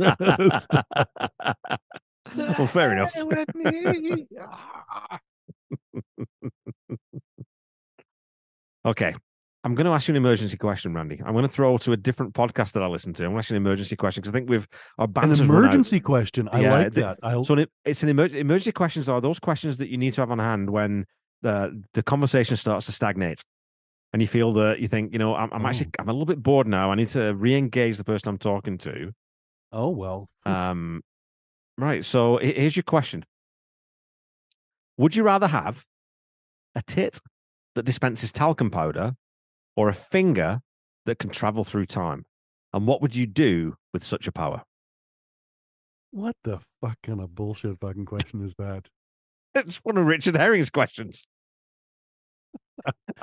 S4: well, fair enough. Okay. I'm going to ask you an emergency question, Randy. I'm going to throw to a different podcast that I listen to. I'm going to ask you an emergency question because I think we've our
S1: An
S4: banter's run out.
S1: emergency question. I
S4: Yeah,
S1: like
S4: the-
S1: that. I
S4: So it's an emer- emergency questions are those questions that you need to have on hand when the the conversation starts to stagnate, and you feel that you think, you know, I'm, I'm actually I'm a little bit bored now. I need to re-engage the person I'm talking to.
S1: oh well.
S4: Um, right. So here's your question: Would you rather have a tit that dispenses talcum powder, or a finger that can travel through time? And what would you do with such a power?
S1: What the fuck kind of bullshit fucking question is that?
S4: It's one of Richard Herring's questions.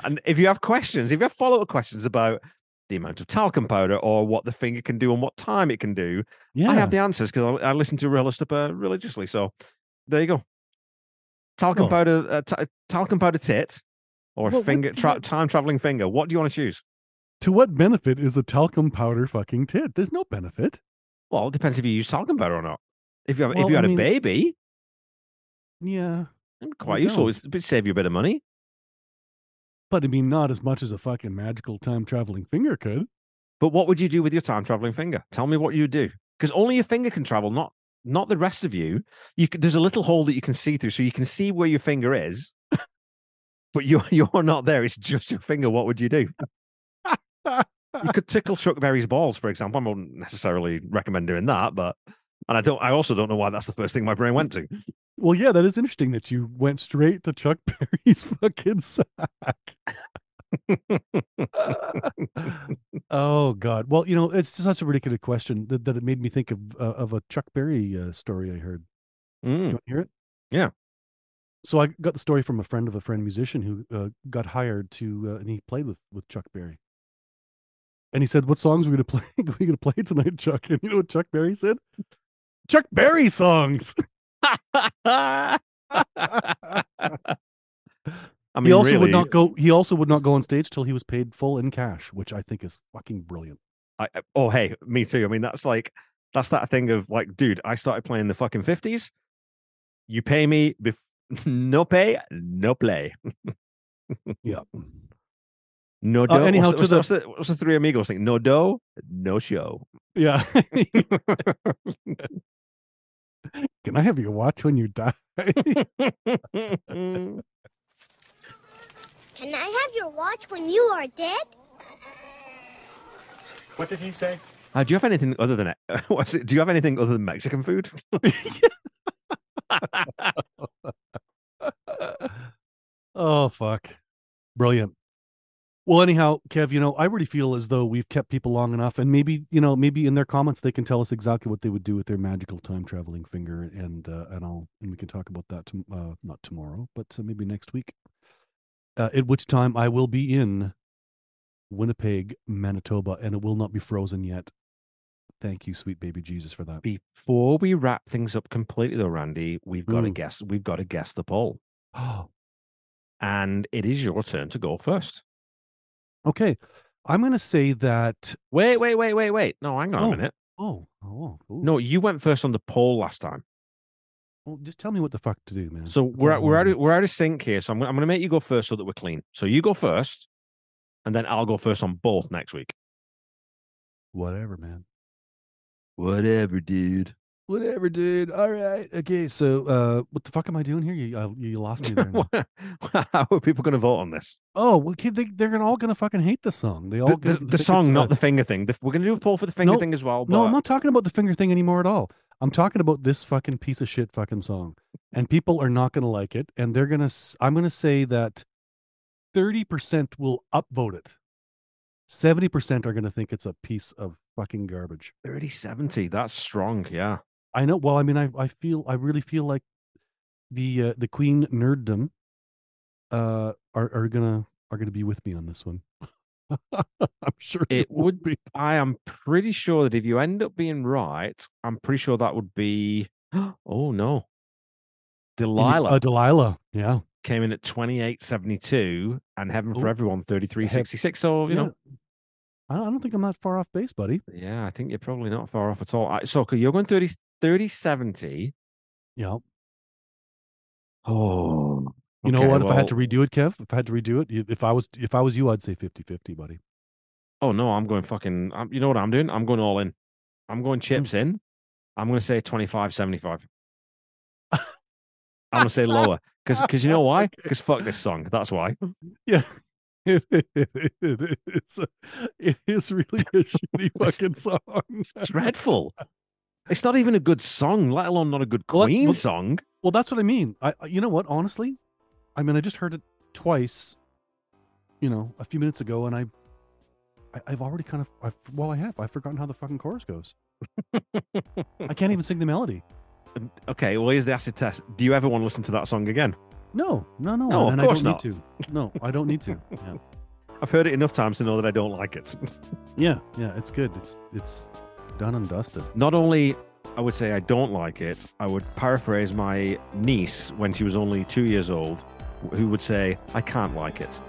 S4: and if you have questions, if you have follow up questions about the amount of talcum powder or what the finger can do and what time it can do,
S1: Yeah.
S4: I have the answers because I, I listen to RHLSTP religiously. So there you go. Talcum
S1: Oh.
S4: powder, uh, ta- talcum powder tit, or
S1: What- what-
S4: finger tra- time traveling finger. What do you want to choose?
S1: To what benefit is the talcum powder fucking tit? There's no benefit.
S4: Well, it depends if you use talcum powder or not. If you have, if
S1: Well,
S4: you
S1: I
S4: had
S1: mean-
S4: a baby,
S1: Yeah.
S4: it'd quite
S1: you
S4: useful.
S1: don't.
S4: It'd save you a bit of money.
S1: But I mean, not as much as a fucking magical time traveling finger could.
S4: But what would you do with your time traveling finger? Tell me what you do, because only your finger can travel, not not the rest of you. You there's a little hole that you can see through, so you can see where your finger is, but you're you're not there. It's just your finger. What would you do? you could tickle Chuck Berry's balls, for example. I wouldn't necessarily recommend doing that, but and I don't. I also don't know why that's the first thing my brain went to.
S1: Well, yeah, that is interesting that you went straight to Chuck Berry's fucking sack. oh God! Well, you know, it's such a ridiculous question that, that it made me think of uh, of a Chuck Berry uh, story I heard.
S4: Mm,
S1: You want to hear it?
S4: Yeah.
S1: So I got the story from a friend of a friend musician who uh, got hired to, uh, and he played with with Chuck Berry. And he said, "What songs are we gonna play? are we gonna play tonight, Chuck?" And you know what Chuck Berry said? Chuck Berry songs.
S4: I mean,
S1: he also
S4: really,
S1: would not go. He also would not go on stage till he was paid full in cash, which I think is fucking brilliant.
S4: I, oh hey, me too. I mean, that's like that's that thing of like, dude, I started playing the fucking fifties. You pay me, bef- no pay, no play.
S1: Yeah.
S4: No
S1: Uh,
S4: dough.
S1: anyhow,
S4: what's,
S1: to
S4: what's, the, what's, the, what's the three amigos thing? No dough, no show.
S1: Yeah. Can I have your watch when you die?
S11: Can I have your watch when you are dead?
S7: What did he say?
S4: Uh, do you have anything other than it? What's it? Do you have anything other than Mexican food?
S1: oh fuck. Brilliant. Well, anyhow, Kev, you know, I really feel as though we've kept people long enough, and maybe, you know, maybe in their comments they can tell us exactly what they would do with their magical time traveling finger, and uh, and I'll and we can talk about that. To, uh, not tomorrow, but uh, maybe next week. uh, at which time I will be in Winnipeg, Manitoba, and it will not be frozen yet. Thank you, sweet baby Jesus, for that.
S4: Before we wrap things up completely, though, Randy, we've got to
S1: Mm.
S4: guess. We've got to guess the poll,
S1: Oh,
S4: and it is your turn to go first.
S1: okay. I'm going to say that.
S4: Wait, wait, wait, wait, wait. No, hang on
S1: Oh.
S4: a minute.
S1: Oh, oh, ooh.
S4: No, you went first on the poll last time.
S1: Well, just tell me what the fuck to do, man.
S4: So
S1: That's
S4: we're
S1: all I
S4: out, we're out of, we're out of sync here. So I'm I'm gonna make you go first so that we're clean. So you go first, and then I'll go first on both next week.
S1: Whatever, man.
S4: Whatever, dude.
S1: Whatever, dude. All right. Okay. So, uh, what the fuck am I doing here? You, uh, you lost me there.
S4: How are people gonna vote on this?
S1: oh, well, kid, they, they're gonna all gonna fucking hate the song. They all
S4: The, the, the song, not the finger thing. The- we're gonna do a poll for the finger
S1: No,
S4: thing as well. But
S1: No, I'm not talking about the finger thing anymore at all. I'm talking about this fucking piece of shit fucking song. And people are not going to like it. And they're going to, I'm going to say that 30% will upvote it. 70% are going to think it's a piece of fucking garbage.
S4: 30 70. That's strong. Yeah.
S1: I know. Well, I mean, I, I feel, I really feel like the, uh, the queen nerddom, uh, are, are gonna, are gonna be with me on this one. I'm sure
S4: It would
S1: be.
S4: I am pretty sure that if you end up being right, I'm pretty sure that would be. Oh no. Delilah
S1: Uh, Delilah. Yeah.
S4: came in at 28.72 and Heaven for
S1: Oh.
S4: Everyone 33.66. So, you
S1: Yeah.
S4: know,
S1: I don't I don't think I'm that far off base, buddy.
S4: yeah, I think you're probably not far off at all. I- So, okay, you're going 30, 30 70.
S1: Yeah.
S4: Oh,
S1: You know
S4: okay,
S1: what? If I had to redo it, Kev, if I had to redo it, if I was if I was you, I'd say 50-50, buddy.
S4: Oh no, I'm going fucking. I'm, you know what I'm doing? I'm going all in. I'm going hmm. chips in. I'm going to say 25 75. I'm going to say lower because because you know why? Because fuck this song. That's why.
S1: Yeah. It, is, a- it is really a shitty fucking song.
S4: It's dreadful. It's not even a good song, let alone not a good Queen
S1: well-
S4: song.
S1: Well, that's what I mean. I you know what? Honestly, I mean, I just heard it twice. You know, a few minutes ago, and I, I I've already kind of, I've, well, I have. I've forgotten how the fucking chorus goes. I can't even sing the melody.
S4: Okay, well here's the acid test. Do you ever want to listen to that song again?
S1: No, no, no.
S4: No, of course
S1: I don't
S4: not.
S1: need to. No, I don't need to. Yeah.
S4: I've heard it enough times to know that I don't like it.
S1: Yeah, yeah, it's good. It's it's done and dusted.
S4: Not only I would say I don't like it, I would paraphrase my niece when she was only two years old, who would say, I can't like it.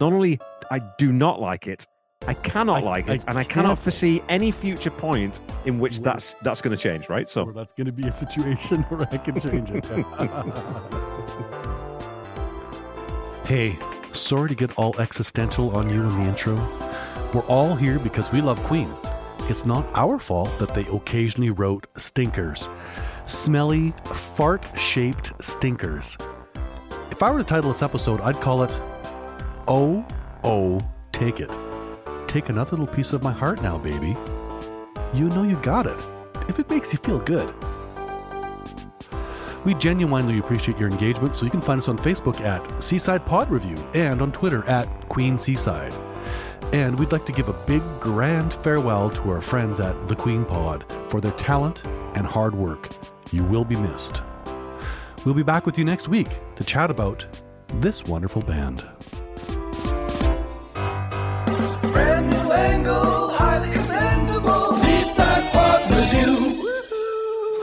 S4: Not only I do not like it, I cannot
S1: I-
S4: like
S1: I
S4: it, and I cannot foresee any future point in which that's that's going to change, right? So
S1: that's going to be a situation where I can change it. hey, sorry to get all existential on you in the intro. We're all here because we love Queen. It's not our fault that they occasionally wrote stinkers. Smelly, fart shaped stinkers. If I were to title this episode, I'd call it Oh, Oh, Take It. Take another little piece of my heart now, baby. You know you got it, if it makes you feel good. We genuinely appreciate your engagement, so you can find us on Facebook at Seaside Pod Review and on Twitter at Queen Seaside. And we'd like to give a big grand farewell to our friends at The Queen Pod for their talent and hard work. You will be missed. We'll be back with you next week to chat about this wonderful band.
S2: Brand new angle, highly commendable. Seaside Pod Review.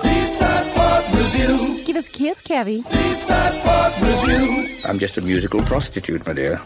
S2: Seaside Pod Review.
S12: Give us a kiss, Kevy.
S2: Seaside Pod Review.
S13: I'm just a musical prostitute, my dear.